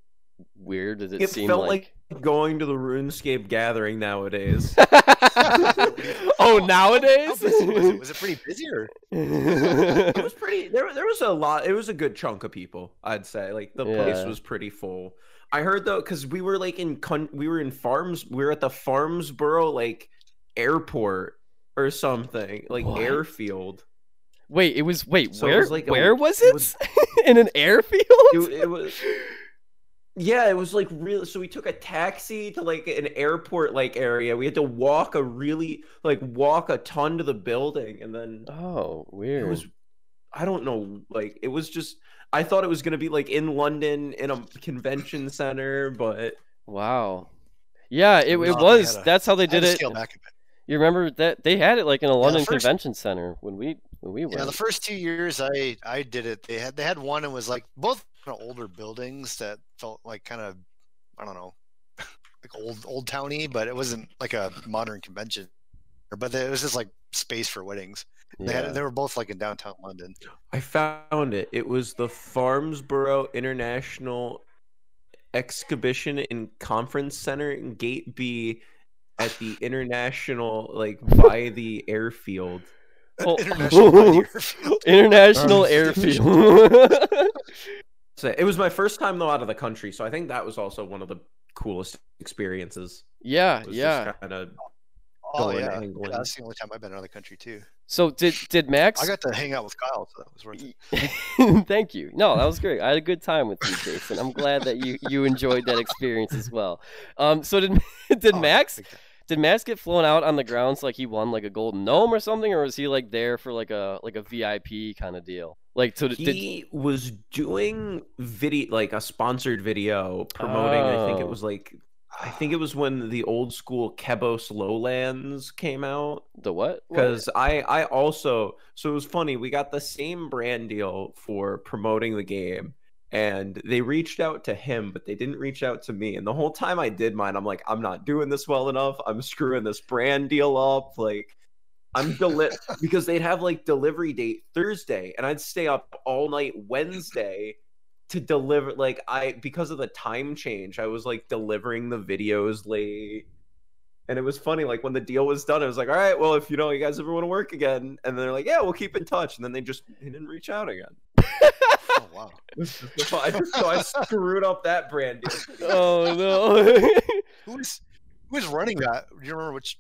weird did it, It seem felt like, like going to the RuneScape gathering nowadays. oh nowadays was it? Was it pretty busy or? it was pretty there there was a lot it was a good chunk of people i'd say like the place was pretty full i heard though because we were like in con- we were in farms we were at the Farnborough like airport or something like What? airfield wait it was wait So it where was like a- where was it it, was- in an airfield it, it was Yeah, it was like real. So we took a taxi to like an airport like area. We had to walk a really like walk a ton to the building, and then Oh, weird. it was I don't know, like it was just I thought it was gonna be like in London in a convention center, but Wow. Yeah, it, it was. a- That's how they did it. scale back a bit. You remember that they had it like in a London first- Convention Center when we when we went. Yeah, the first two years I I did it, they had they had one and was like both kind of older buildings that felt like kind of I don't know, like old old towny, but it wasn't like a modern convention. But it was just like space for weddings. They yeah. had they were both like in downtown London. I found it. It was the Farnborough International Exhibition and Conference Center in Gate B at the international like by the airfield. Oh. International Airfield. International Airfield. So it was my first time though out of the country, so I think that was also one of the coolest experiences. yeah, yeah. kind of Oh yeah. yeah, that's the only time I've been out of the country too. So did did Max? I got to hang out with Kyle, so that was worth it. Thank you. No, that was great. I had a good time with you, Jason. I'm glad that you you enjoyed that experience as well. Um, so did did Oh, Max big time. Did Max get flown out on the grounds like he won like a golden gnome or something, or was he like there for like a like a VIP kind of deal? Like so did he was doing video like a sponsored video promoting I think Oh. it was like I think it was when the old school Kebos Lowlands came out. the what? What? because I I also so it was funny we got the same brand deal for promoting the game and they reached out to him but they didn't reach out to me and the whole time I did mine I'm like I'm not doing this well enough I'm screwing this brand deal up like I'm deli- because they'd have like delivery date Thursday and I'd stay up all night Wednesday to deliver like I because of the time change I was like delivering the videos late and it was funny, like when the deal was done, I was like, "All right, well, if you know you guys ever want to work again," and they're like, "Yeah, we'll keep in touch." And then they just they didn't reach out again. Oh wow. so I, so I screwed up that brand deal. oh no. Who was who was running that? Do you remember which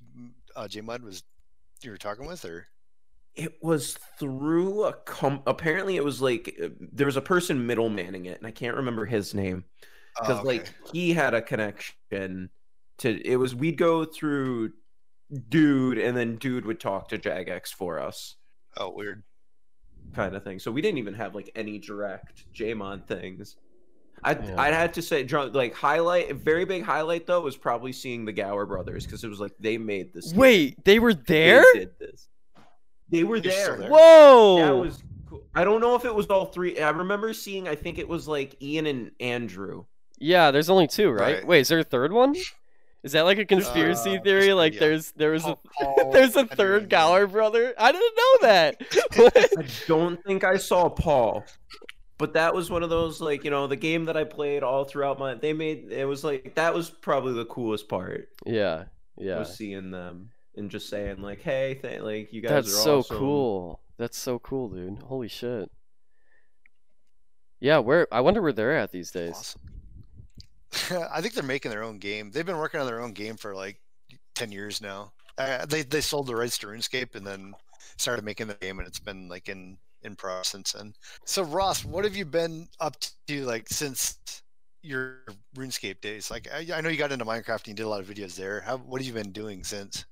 uh, J Mod was you were talking with, or It was through a com. Apparently, it was like uh, there was a person middlemaning it, and I can't remember his name because Oh, okay. like he had a connection to. It was we'd go through dude, and then dude would talk to Jagex for us. oh weird. Kind of thing. So we didn't even have like any direct Jamon things. I Yeah. I'd had to say dr- like highlight very big highlight though was probably seeing the Gower brothers because it was like they made this. game. Wait, they were They there? did this. They were there. there. Whoa! That was. Cool. I don't know if it was all three. I remember seeing. I think it was like Ian and Andrew. Yeah, there's only two, right? Right. Wait, is there a third one? Is that like a conspiracy Uh, theory? just- Like yeah. there's there was Paul- a Paul, there's a third and- Gower brother? I didn't know that. I don't think I saw Paul, but that was one of those like you know the game that I played all throughout my. They made it was like that was probably the coolest part. yeah, yeah. was seeing them and just saying like, "Hey, th- like you guys That's are so awesome." cool. That's so cool, dude. Holy shit. Yeah, where I wonder where they're at these days. Awesome. I think they're making their own game. They've been working on their own game for like ten years now. Uh, they they sold the rights to RuneScape and then started making the game, and it's been like in in progress since then. So Ross, what have you been up to like since your RuneScape days? Like I, I know you got into Minecraft and you did a lot of videos there. How what have you been doing since?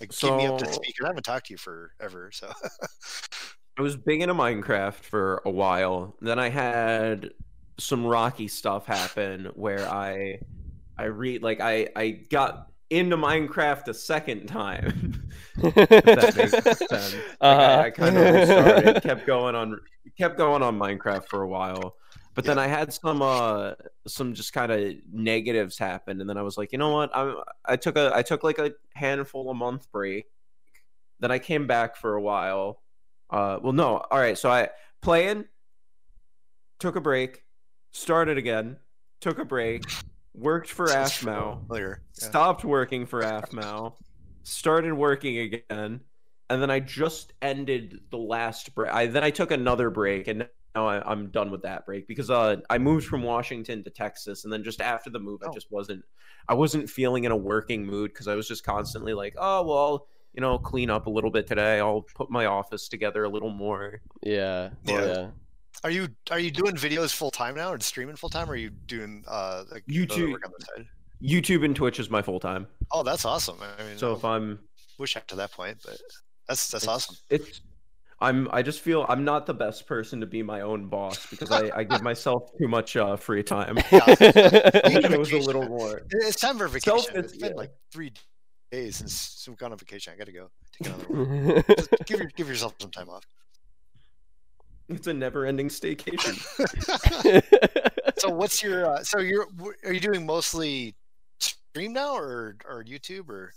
Like keep me up to So-. 'cause I haven't talked to you forever, so I was big into Minecraft for a while. Then I had some rocky stuff happen where I I read like I I got into Minecraft a second time. that makes sense. Like, I, I kind of restarted, kept going on kept going on Minecraft for a while. But then I had some uh some just kind of negatives happen and then I was like, you know what? I I took a I took like a handful a month break. Then I came back for a while. Uh well no, all right, so I playing took a break, started again, took a break, worked for Sounds Aphmau familiar. Yeah. stopped working for Aphmau, started working again, and then I just ended the last break. I then I took another break, and now I, I'm done with that break because uh, I moved from Washington to Texas, and then just after the move, I Oh. just wasn't I wasn't feeling in a working mood because I was just constantly like, oh well, you know, clean up a little bit today. I'll put my office together a little more. yeah, Yeah. yeah. Are you are you doing videos full time now and streaming full time? Or are you doing uh like YouTube- work on the side? YouTube and Twitch is my full time. Oh, that's awesome. I mean, So if I'm wish up to that point, but that's that's It's- awesome. it's I'm I just feel I'm not the best person to be my own boss because I, I give myself too much uh, free time. Wish it was a little more. It's time for vacation. Self- it's been yeah. like three days since we've gone on vacation. I gotta go take another one. Just give your, give yourself some time off. It's a never-ending staycation. so what's your uh, so you're are you doing mostly stream now or or YouTube or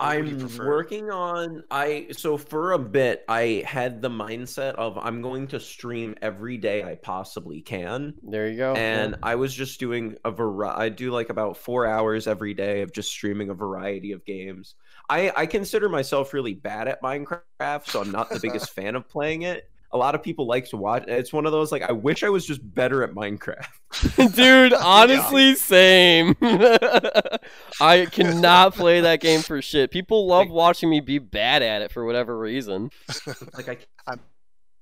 what do you I'm prefer? working on I so for a bit I had the mindset of I'm going to stream every day I possibly can. there you go. and I was just doing a variety. I do like about four hours every day of just streaming a variety of games. I I consider myself really bad at Minecraft, so I'm not the biggest fan of playing it. A lot of people like to watch. It's one of those like I wish I was just better at Minecraft. Dude, honestly, same. I cannot play that game for shit. People love watching me be bad at it for whatever reason. Like I I'm-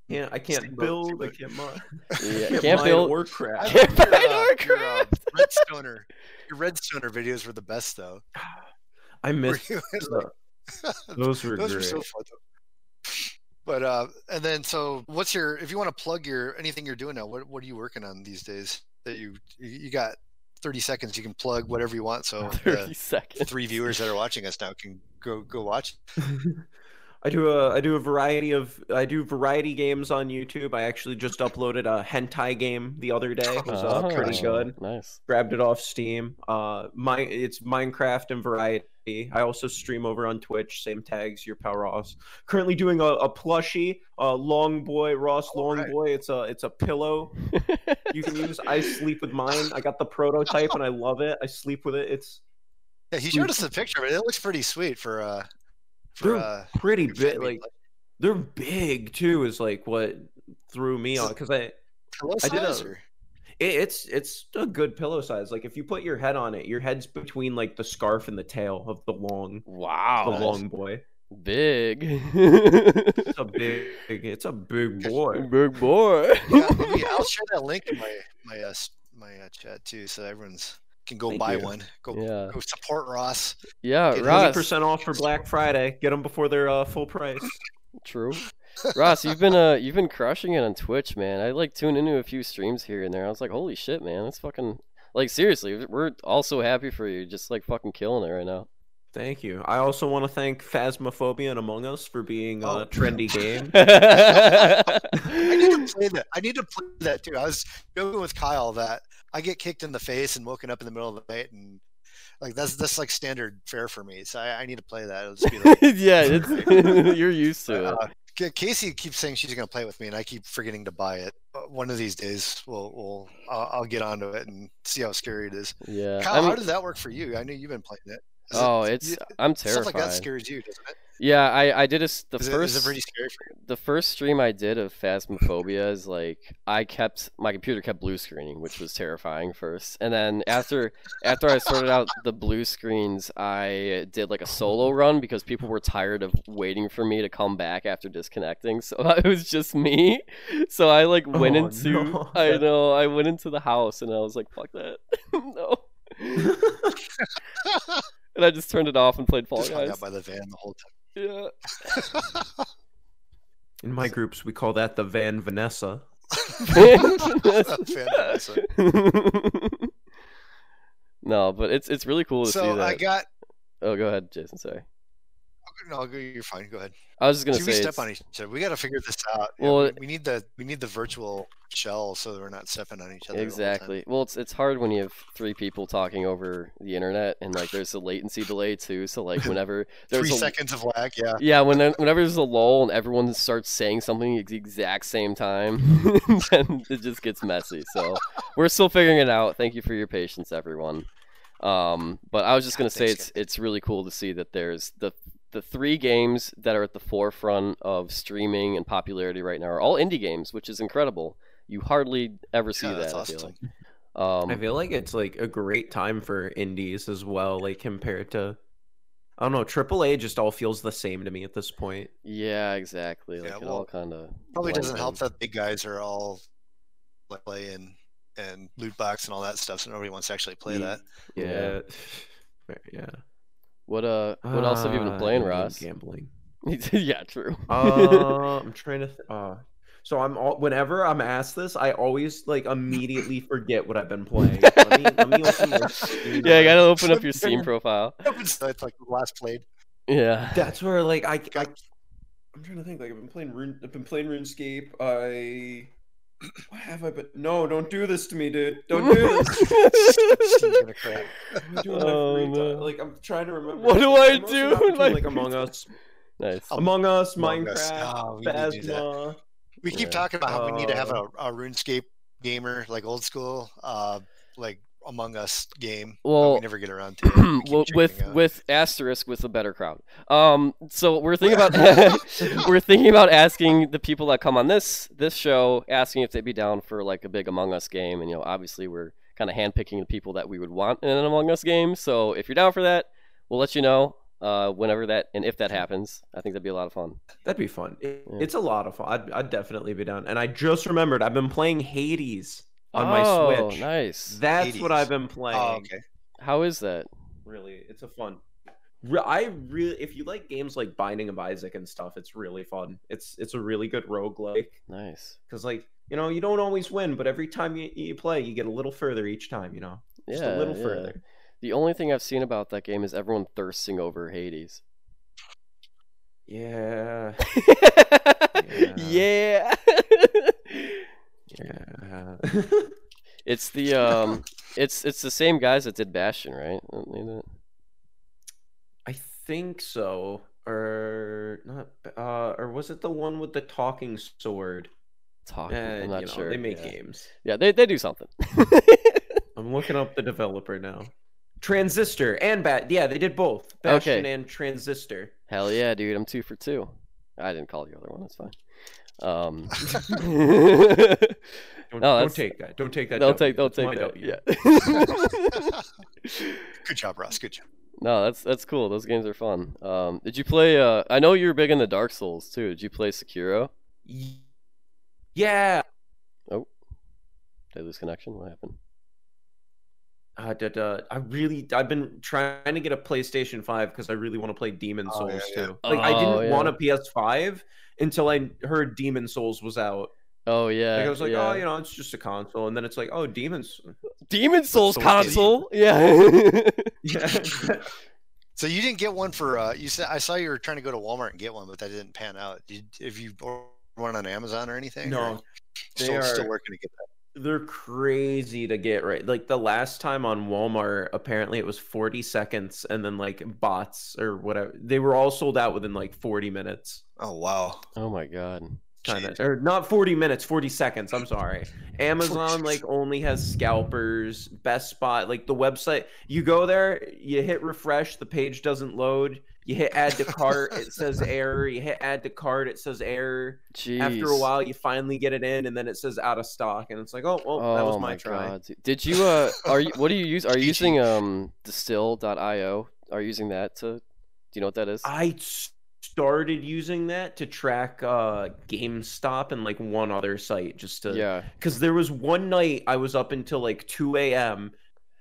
can't I can't build. I can't mine. Yeah, can't build- or I craft. Can't love your, find uh, your, uh. Redstoner. Your Redstoner videos were the best though. I Where miss you like, those were those great. were so fun though. But uh, and then so what's your if you want to plug your anything you're doing now? What what are you working on these days? That you you you got thirty seconds. You can plug whatever you want. So Thirty the seconds. three viewers that are watching us now can go go watch. I do a I do a variety of I do variety games on YouTube. I actually just uploaded a hentai game the other day. It was uh, pretty Oh, good. Nice. Grabbed it off Steam. Uh, my it's Minecraft and variety. I also stream over on Twitch. Same tags, YourPalRoss. Currently doing a, a plushie, a Long Boy Ross Long Alright. Boy. It's a it's a pillow you can use. I sleep with mine. I got the prototype and I love it. I sleep with it. It's Yeah, he showed us the picture, but it looks pretty sweet for uh for They're uh pretty big. Like they're big too. Is like what threw me on because I I did a- or- It, it's it's a good pillow size. Like if you put your head on it, your head's between like the scarf and the tail of the long Wow. the long boy. Big. It's a big it's a big boy. Big boy. yeah, I'll share that link in my my uh, my uh, chat too, so everyone's can go Thank buy you. one. Go Yeah. go support Ross. Yeah, Get Ross. percent off for Black Friday. Get them before they're uh, full price. True. Ross, you've been uh you've been crushing it on Twitch, man. I like tuned into a few streams here and there. I was like, holy shit, man, that's fucking like seriously, we're all so happy for you, just like fucking killing it right now. Thank you. I also want to thank Phasmophobia and Among Us for being a Oh. trendy game. I need to play that. I need to play that too. I was joking with Kyle that I get kicked in the face and woken up in the middle of the night, and like that's that's like standard fare for me. So I, I need to play that. It'll just be like, yeah, it's, you're used to it. uh, K- Casey keeps saying she's going to play with me, and I keep forgetting to buy it. Uh, one of these days, we'll, we'll I'll, I'll get onto it and see how scary it is. Yeah. Kyle, I mean, how did that work for you? I know you've been playing it. Is it- oh, it's you- I'm stuff terrified. like that scares you, doesn't it? Yeah, I I did a the Is, first it, is it pretty scary the first stream I did of Phasmophobia is like I kept my computer kept blue screening, which was terrifying first. And then after after I sorted out the blue screens, I did like a solo run because people were tired of waiting for me to come back after disconnecting. So it was just me. So I like went Oh, into no. I know, I went into the house and I was like, fuck that. no. and I just turned it off and played Fall Just hung out by the van the whole time. Yeah. In my groups, we call that the Van Vanessa. Van Vanessa. no, but it's it's really cool to see so that. I got. Oh, go ahead, Jason. Sorry. No, go- you're fine. Go ahead. I was just gonna See, say. we step it's- on each other. We got to figure this out. Yeah, Well, we, we need the we need the virtual shell so that we're not stepping on each other. the whole time. Exactly. Well, it's it's hard when you have three people talking over the internet, and like there's a latency delay too. So like whenever there's Three a seconds of lag. Yeah. yeah, when whenever there's a lull and everyone starts saying something at the exact same time, then it just gets messy. So we're still figuring it out. Thank you for your patience, everyone. Um, but I was just gonna say thanks, it's it's really cool to see that there's the the three games that are at the forefront of streaming and popularity right now are all indie games, which is incredible. You hardly ever see Yeah, that. that's I feel awesome. like. Um, I feel like it's like a great time for indies as well, like compared to I don't know, AAA just all feels the same to me at this point. Yeah, exactly. Like Yeah, it well, all kind of Probably doesn't help that big guys are all play and and loot box and all that stuff, so nobody wants to actually play that. Yeah. Yeah. yeah. What uh? What else have you been Uh, playing, in-game Ross? Gambling. yeah, true. Uh, I'm trying to. Th- uh, so I'm all, whenever I'm asked this, I always like immediately forget what I've been playing. Let me, let me open yeah, I gotta open up your Steam profile. so it's like the last played. Yeah. That's where like I, I I'm trying to think. Like I've been playing Rune, I've been playing RuneScape. I what have I been? No, don't do this to me, dude. Don't do this. You're gonna cry. What am doing in my free time? Like I'm trying to remember. What do I I'm do not in like Among? Us, nice. Among Us, Among Minecraft, Oh, we need to do that. Phasma. We keep Yeah. talking about how we need to have Uh, a, a RuneScape gamer, like old school, uh, like Among Us game. but Well, we never get around to it. Well, with out. with asterisk with a better crowd. Um, so we're thinking about we're thinking about asking the people that come on this this show, asking if they'd be down for like a big Among Us game, and you know, obviously we're kind of handpicking the people that we would want in an Among Us game. So if you're down for that, we'll let you know uh, whenever that and if that happens. I think that'd be a lot of fun. That'd be fun. It- Yeah. It's a lot of fun. I'd, I'd definitely be down. And I just remembered I've been playing Hades on my oh, Switch. nice. That's what I've been oh, playing. Oh, okay. How is that? Really, it's a fun. I really, if you like games like Binding of Isaac and stuff, it's really fun. It's it's a really good roguelike Nice. because like you know you don't always win, but every time you, you play, you get a little further each time. You know, just yeah, a little yeah. further. The only thing I've seen about that game is everyone thirsting over Hades. Yeah, yeah. yeah. it's the um, it's it's the same guys that did Bastion, right? Don't they do it? I think so. Or not? Uh, or was it the one with the talking sword? Talking, Eh, I'm not you know, sure. They make yeah. games. Yeah, they they do something. I'm looking up the developer now. Transistor and Bat. Yeah, they did both. Okay. And Transistor. Hell yeah, dude! I'm two for two. I didn't call the other one. That's fine. Um, Don't, No, don't take that. Don't take that. don't W. take don't It's take my that. W. Yeah. Good job, Ross. Good job. no, that's that's cool. Those games are fun. Um, did you play? Uh, I know you're big into Dark Souls too. Did you play Sekiro? Y- Yeah. Did I lose connection? What happened? Uh, da, da, I really, I've been trying to get a PlayStation 5 because I really want to play Demon Oh, Souls yeah, yeah. too. Like, I Oh, didn't yeah. want a PS5 until I heard Demon Souls was out. Oh yeah. Like, I was like, yeah. oh, you know, it's just a console. And then it's like, oh, Demons. Demon Souls Souls console. Yeah. Yeah. So you didn't get one for uh, you said I saw you were trying to go to Walmart and get one, but that didn't pan out. Did if you ordered one on Amazon or anything? no, or they still, are. still working to get that. They're crazy to get right. Like the last time on Walmart, apparently it was 40 seconds, and then like bots or whatever, they were all sold out within like 40 minutes. Oh wow. oh my god. Kind of, or not 40 minutes, 40 seconds. I'm sorry. Amazon like only has scalpers. Best Spot, like the website, you go there, you hit refresh, the page doesn't load. You hit add to cart, it says error. You hit add to cart, it says error. Jeez. After a while, you finally get it in, and then it says out of stock, and it's like, oh, well, that was Oh my, try. God. Did you uh are you what do you use? Are you using um distill.io? Are you using that to do you know what that I I started using that to track uh GameStop and like one other site just to yeah. because there was one night I was up until like 2 a.m.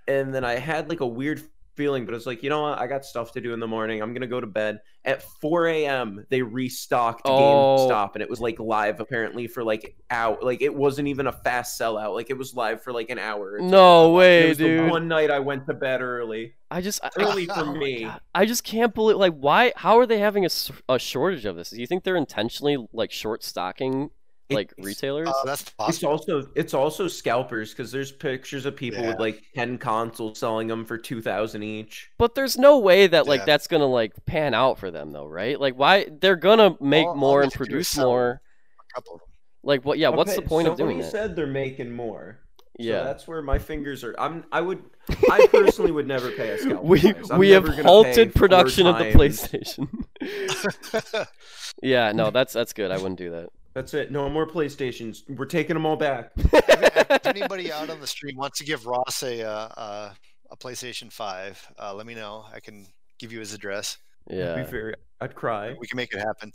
and then I had like a weird feeling, but I was like, you know what? I got stuff to do in the morning. I'm gonna go to bed. At 4 a.m., they restocked Oh. GameStop, and it was like live apparently for like out. Like it wasn't even a fast sellout. Like it was live for like an hour. No It way, dude. one night I went to bed early. I just Early I- for oh me. I just can't believe like why how are they having a, a shortage of this? Do you think they're intentionally like short stocking like It's- retailers? Uh, that's It's also it's also scalpers because there's pictures of people with like ten consoles selling them for two thousand each. But there's no way that like Yeah. that's gonna like pan out for them though, right? Like why they're gonna make All- all more they and have to do is produce more. A couple of them. Like what? Yeah, what's the point of doing somebody that? said they're making more. So yeah, that's where my fingers are. I'm. I would. I personally would never pay a scalper. we we have never gonna pay halted production of the PlayStation. yeah, no, that's that's good. I wouldn't do that. That's it. No more PlayStations. We're taking them all back. if anybody out on the stream wants to give Ross a uh, uh, a PlayStation Five, uh, let me know. I can give you his address. To Yeah, be fair, I'd cry. We can make it happen.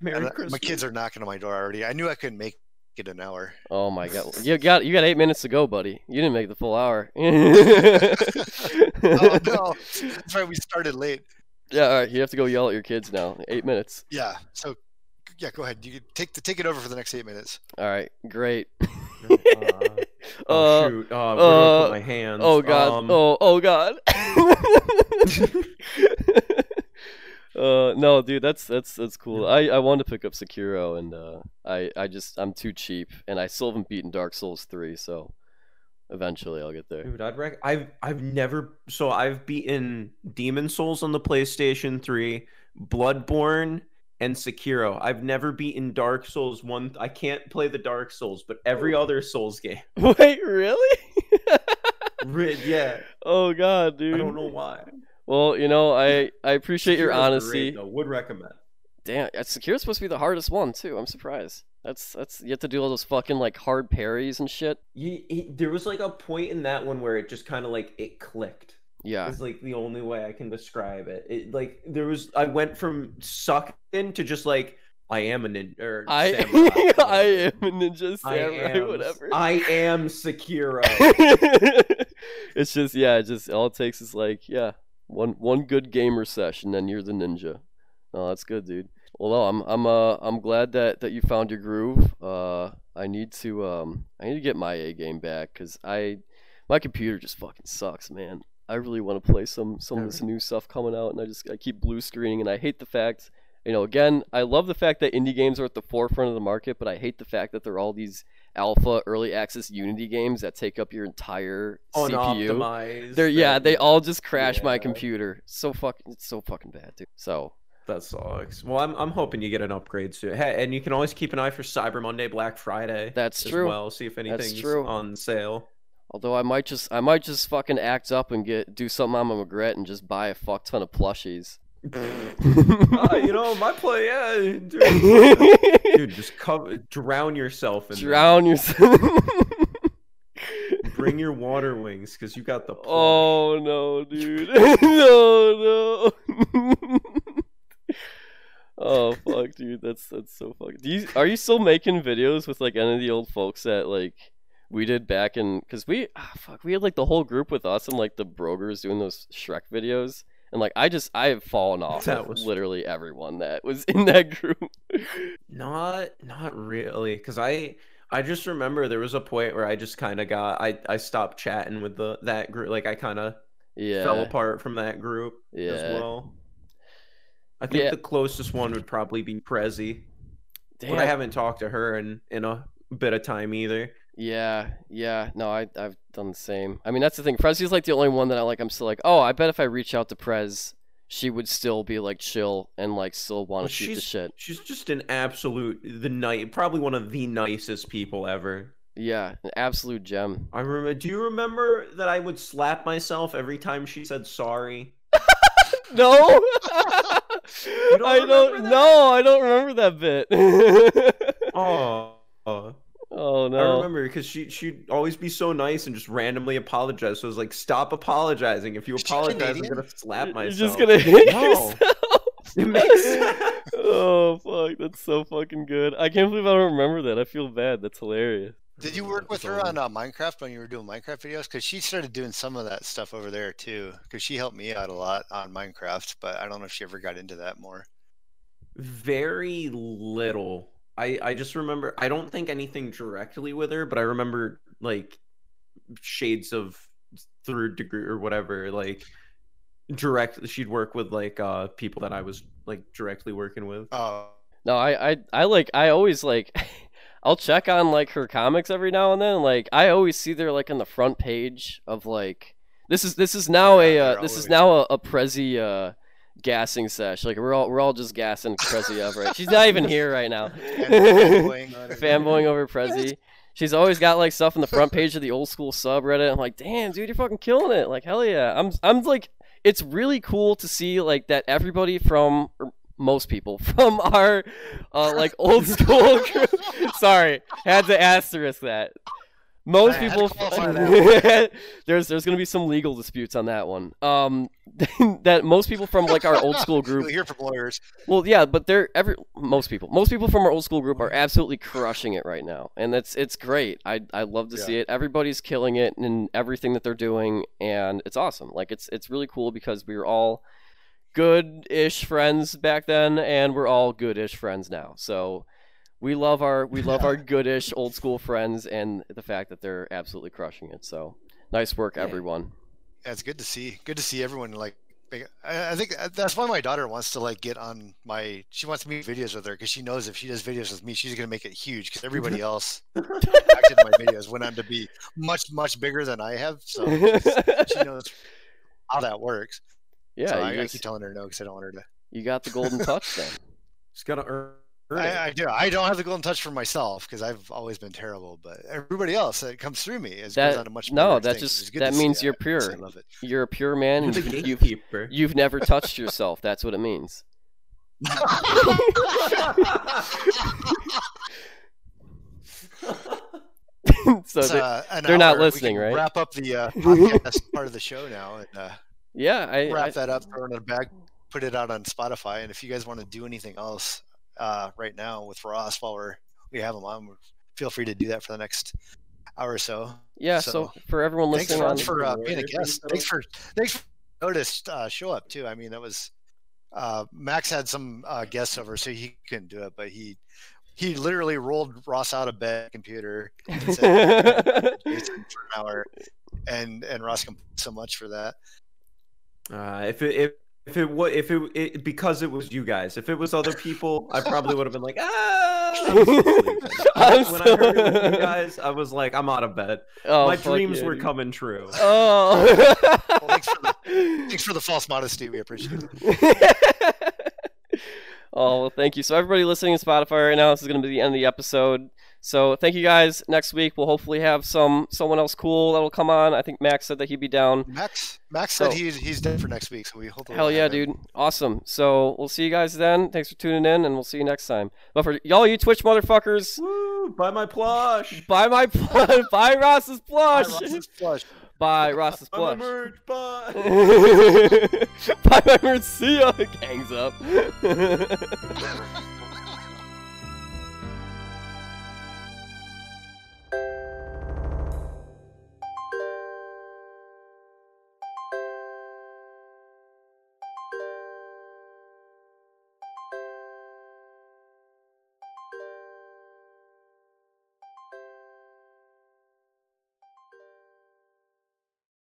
Merry And, uh, Christmas. my kids are knocking on my door already. I knew I couldn't make it an hour. Oh my god, you got you got eight minutes to go, buddy. You didn't make the full hour. oh no, that's right. We started late. Yeah, all right. You have to go yell at your kids now. Eight minutes. Yeah. So, yeah, go ahead. You can take the take it over for the next eight minutes. All right, great. Uh, oh Uh, shoot! Uh, where do I put my hands? Oh god. Um, oh oh god. uh no, dude, that's that's that's cool. I I wanted to pick up Sekiro and uh I I just I'm too cheap and I still haven't beaten Dark Souls 3, so eventually I'll get there. Dude, I'd rec- I've I've never so I've beaten Demon Souls on the PlayStation 3, Bloodborne, and Sekiro. I've never beaten Dark Souls one. I can't play the Dark Souls, but every other Souls game. Wait, really? Rid- yeah, oh god, dude. I don't know why. Well, you know, I I appreciate your honesty. Great, though. Would recommend. Damn, uh, Sekiro's supposed to be the hardest one too. I'm surprised. That's that's you have to do all those fucking like hard parries and shit. You, it, there was like a point in that one where it just kind of like it clicked. Yeah. Is like the only way I can describe it. It like there was I went from sucked in to just like I am a ninja. Or I samurai, I am a ninja I samurai, am, whatever. I am Sekiro. it's just yeah, it just all it takes is like yeah, one one good gamer session, and you're the ninja. Oh, that's good, dude. Well, no, I'm I'm uh I'm glad that that you found your groove. Uh, I need to um I need to get my A game back because I my computer just fucking sucks, man. I really want to play some some of this new stuff coming out, and I just I keep blue screening, and I hate the fact. You know, again, I love the fact that indie games are at the forefront of the market, but I hate the fact that they're all these alpha early access Unity games that take up your entire CPU. They're yeah, they all just crash my computer. So fucking it's so fucking bad, dude. So That sucks. Well, I'm I'm hoping you get an upgrade soon. Hey, and you can always keep an eye for Cyber Monday, Black Friday. That's as true. Well, see if anything's true. on sale. Although I might just I might just fucking act up and get do something I'm a regret and just buy a fuck ton of plushies. Ah, you know, my play, yeah, dude, dude just cover, drown yourself in them. Drown yourself. Bring your water wings because you got the. plush. oh no, dude. no, no. oh fuck, dude. That's that's so fuck. Do you are you still making videos with like any of the old folks that like we did back in? Cause we ah, fuck we had like the whole group with us and like the Brogers doing those Shrek videos. And like I just I have fallen off That with was- literally everyone that was in that group. Not, not really, because I, I just remember there was a point where I just kind of got, I, I stopped chatting with the that group. Like I kind of yeah. fell apart from that group Yeah. as well. I think Yeah. the closest one would probably be Prezi, Damn. but I haven't talked to her in in a bit of time either. Yeah, yeah. No, I I've done the same. I mean, that's the thing. Prezzy's like the only one that I like. I'm still like, oh, I bet if I reach out to Prez, she would still be like chill and like still want Well, to shoot the shit. she's just an absolute the night, probably one of the nicest people ever. Yeah, an absolute gem. I remember. Do you remember that I would slap myself every time she said sorry? No, don't I don't. that? No, I don't remember that bit. Oh. Oh. oh I no. remember because she she'd always be so nice and just randomly apologize. So I was like, "Stop apologizing! If you Is apologize, I'm gonna slap myself." You're myself." just gonna hit No. yourself. It makes oh fuck, that's so fucking good. I can't believe I don't remember that. I feel bad. That's hilarious. Did you work with her on uh, Minecraft when you were doing Minecraft videos? Because she started doing some of that stuff over there too. Because she helped me out a lot on Minecraft, but I don't know if she ever got into that more. very little. I I just remember. I don't think anything directly with her, but I remember like shades of third degree or whatever. Like direct, she'd work with like uh people that I was like directly working with. Oh, No, I, I, I like, I always like, I'll check on like her comics every now and then. Like, I always see they're like on the front page of like, this is this is now Yeah, a uh, they're this is now a, a Prezi uh, gassing sesh. Like we're all we're all just gassing Prezi up right. She's not even here right now. fanboying. Fanboying over Prezi. She's always got like stuff on the front page of the old school subreddit. I'm like, damn, dude, you're fucking killing it. Like, hell yeah. I'm I'm like, it's really cool to see like that everybody from most people from our uh, like old school group. Sorry, had to asterisk that. Most I people there's there's gonna be some legal disputes on that one. Um, that most people from like our old school group hear from lawyers. Well, yeah, but they're every most people, most people from our old school group are absolutely crushing it right now, and it's it's great. I I love to Yeah. see it. Everybody's killing it in everything that they're doing, and it's awesome. Like it's it's really cool because we were all good-ish friends back then, and we're all good-ish friends now. So we love our we love our good-ish old school friends, and the fact that they're absolutely crushing it. So nice work, Yeah. everyone. Yeah, it's good to see. Good to see everyone like. I I think uh, that's why my daughter wants to like get on my. She wants me videos with her because she knows if she does videos with me, she's gonna make it huge. Because everybody else acted in my videos went on to be much much bigger than I have. So she knows how that works. yeah, so you, I, I keep telling her no because I don't want her to. you got the golden touch then. Just gotta earn. Earn it. I, I do. I don't have the golden touch for myself because I've always been terrible. But everybody else that comes through me is That- goes on to much. no, bigger that just- that means you're I just pure. love it. You're a pure man, You're and the you've you've never touched yourself. That's what it means. so they, uh, they're not hour. We listening, can right? Wrap up the uh, podcast part of the show now and uh, yeah, I, wrap I that up, throw it in a bag, put it out on Spotify. And if you guys want to do anything else uh, right now with Ross while we're we have him on, feel free to do that for the next hour or so. yeah. So, so, for everyone Thanks listening for, on, for uh, being a guest. Thanks for thanks for noticed uh, show up too. I mean, that was uh, Max had some uh, guests over, so he couldn't do it, but he he literally rolled Ross out of bed, computer, and said, for an hour, and and Ross complained so much for that. Uh, if it if, if it was if it, it because it was you guys, if it was other people, I probably would have been like, ah. I'm still sleeping." I'm when I heard it was you guys, I was like, I'm out of bed. oh, My dreams yeah, were dude. coming true. Oh. thanks for Thanks for the false modesty. We appreciate it. oh well, thank you. So everybody listening to Spotify right now, this is going to be the end of the episode. So thank you guys. Next week we'll hopefully have some someone else cool that'll come on. I think Max said that he'd be down. Max Max said he's he's dead for next week, so we hope. Hell yeah, dude! Awesome. So we'll see you guys then. Thanks for tuning in, and we'll see you next time. But for y'all, you Twitch motherfuckers, Woo, buy my plush. buy my pl- buy Ross's plush. Flush. Buy Ross's plush. Buy my plush. merch. Bye. Buy my merch. See ya. Gangs up.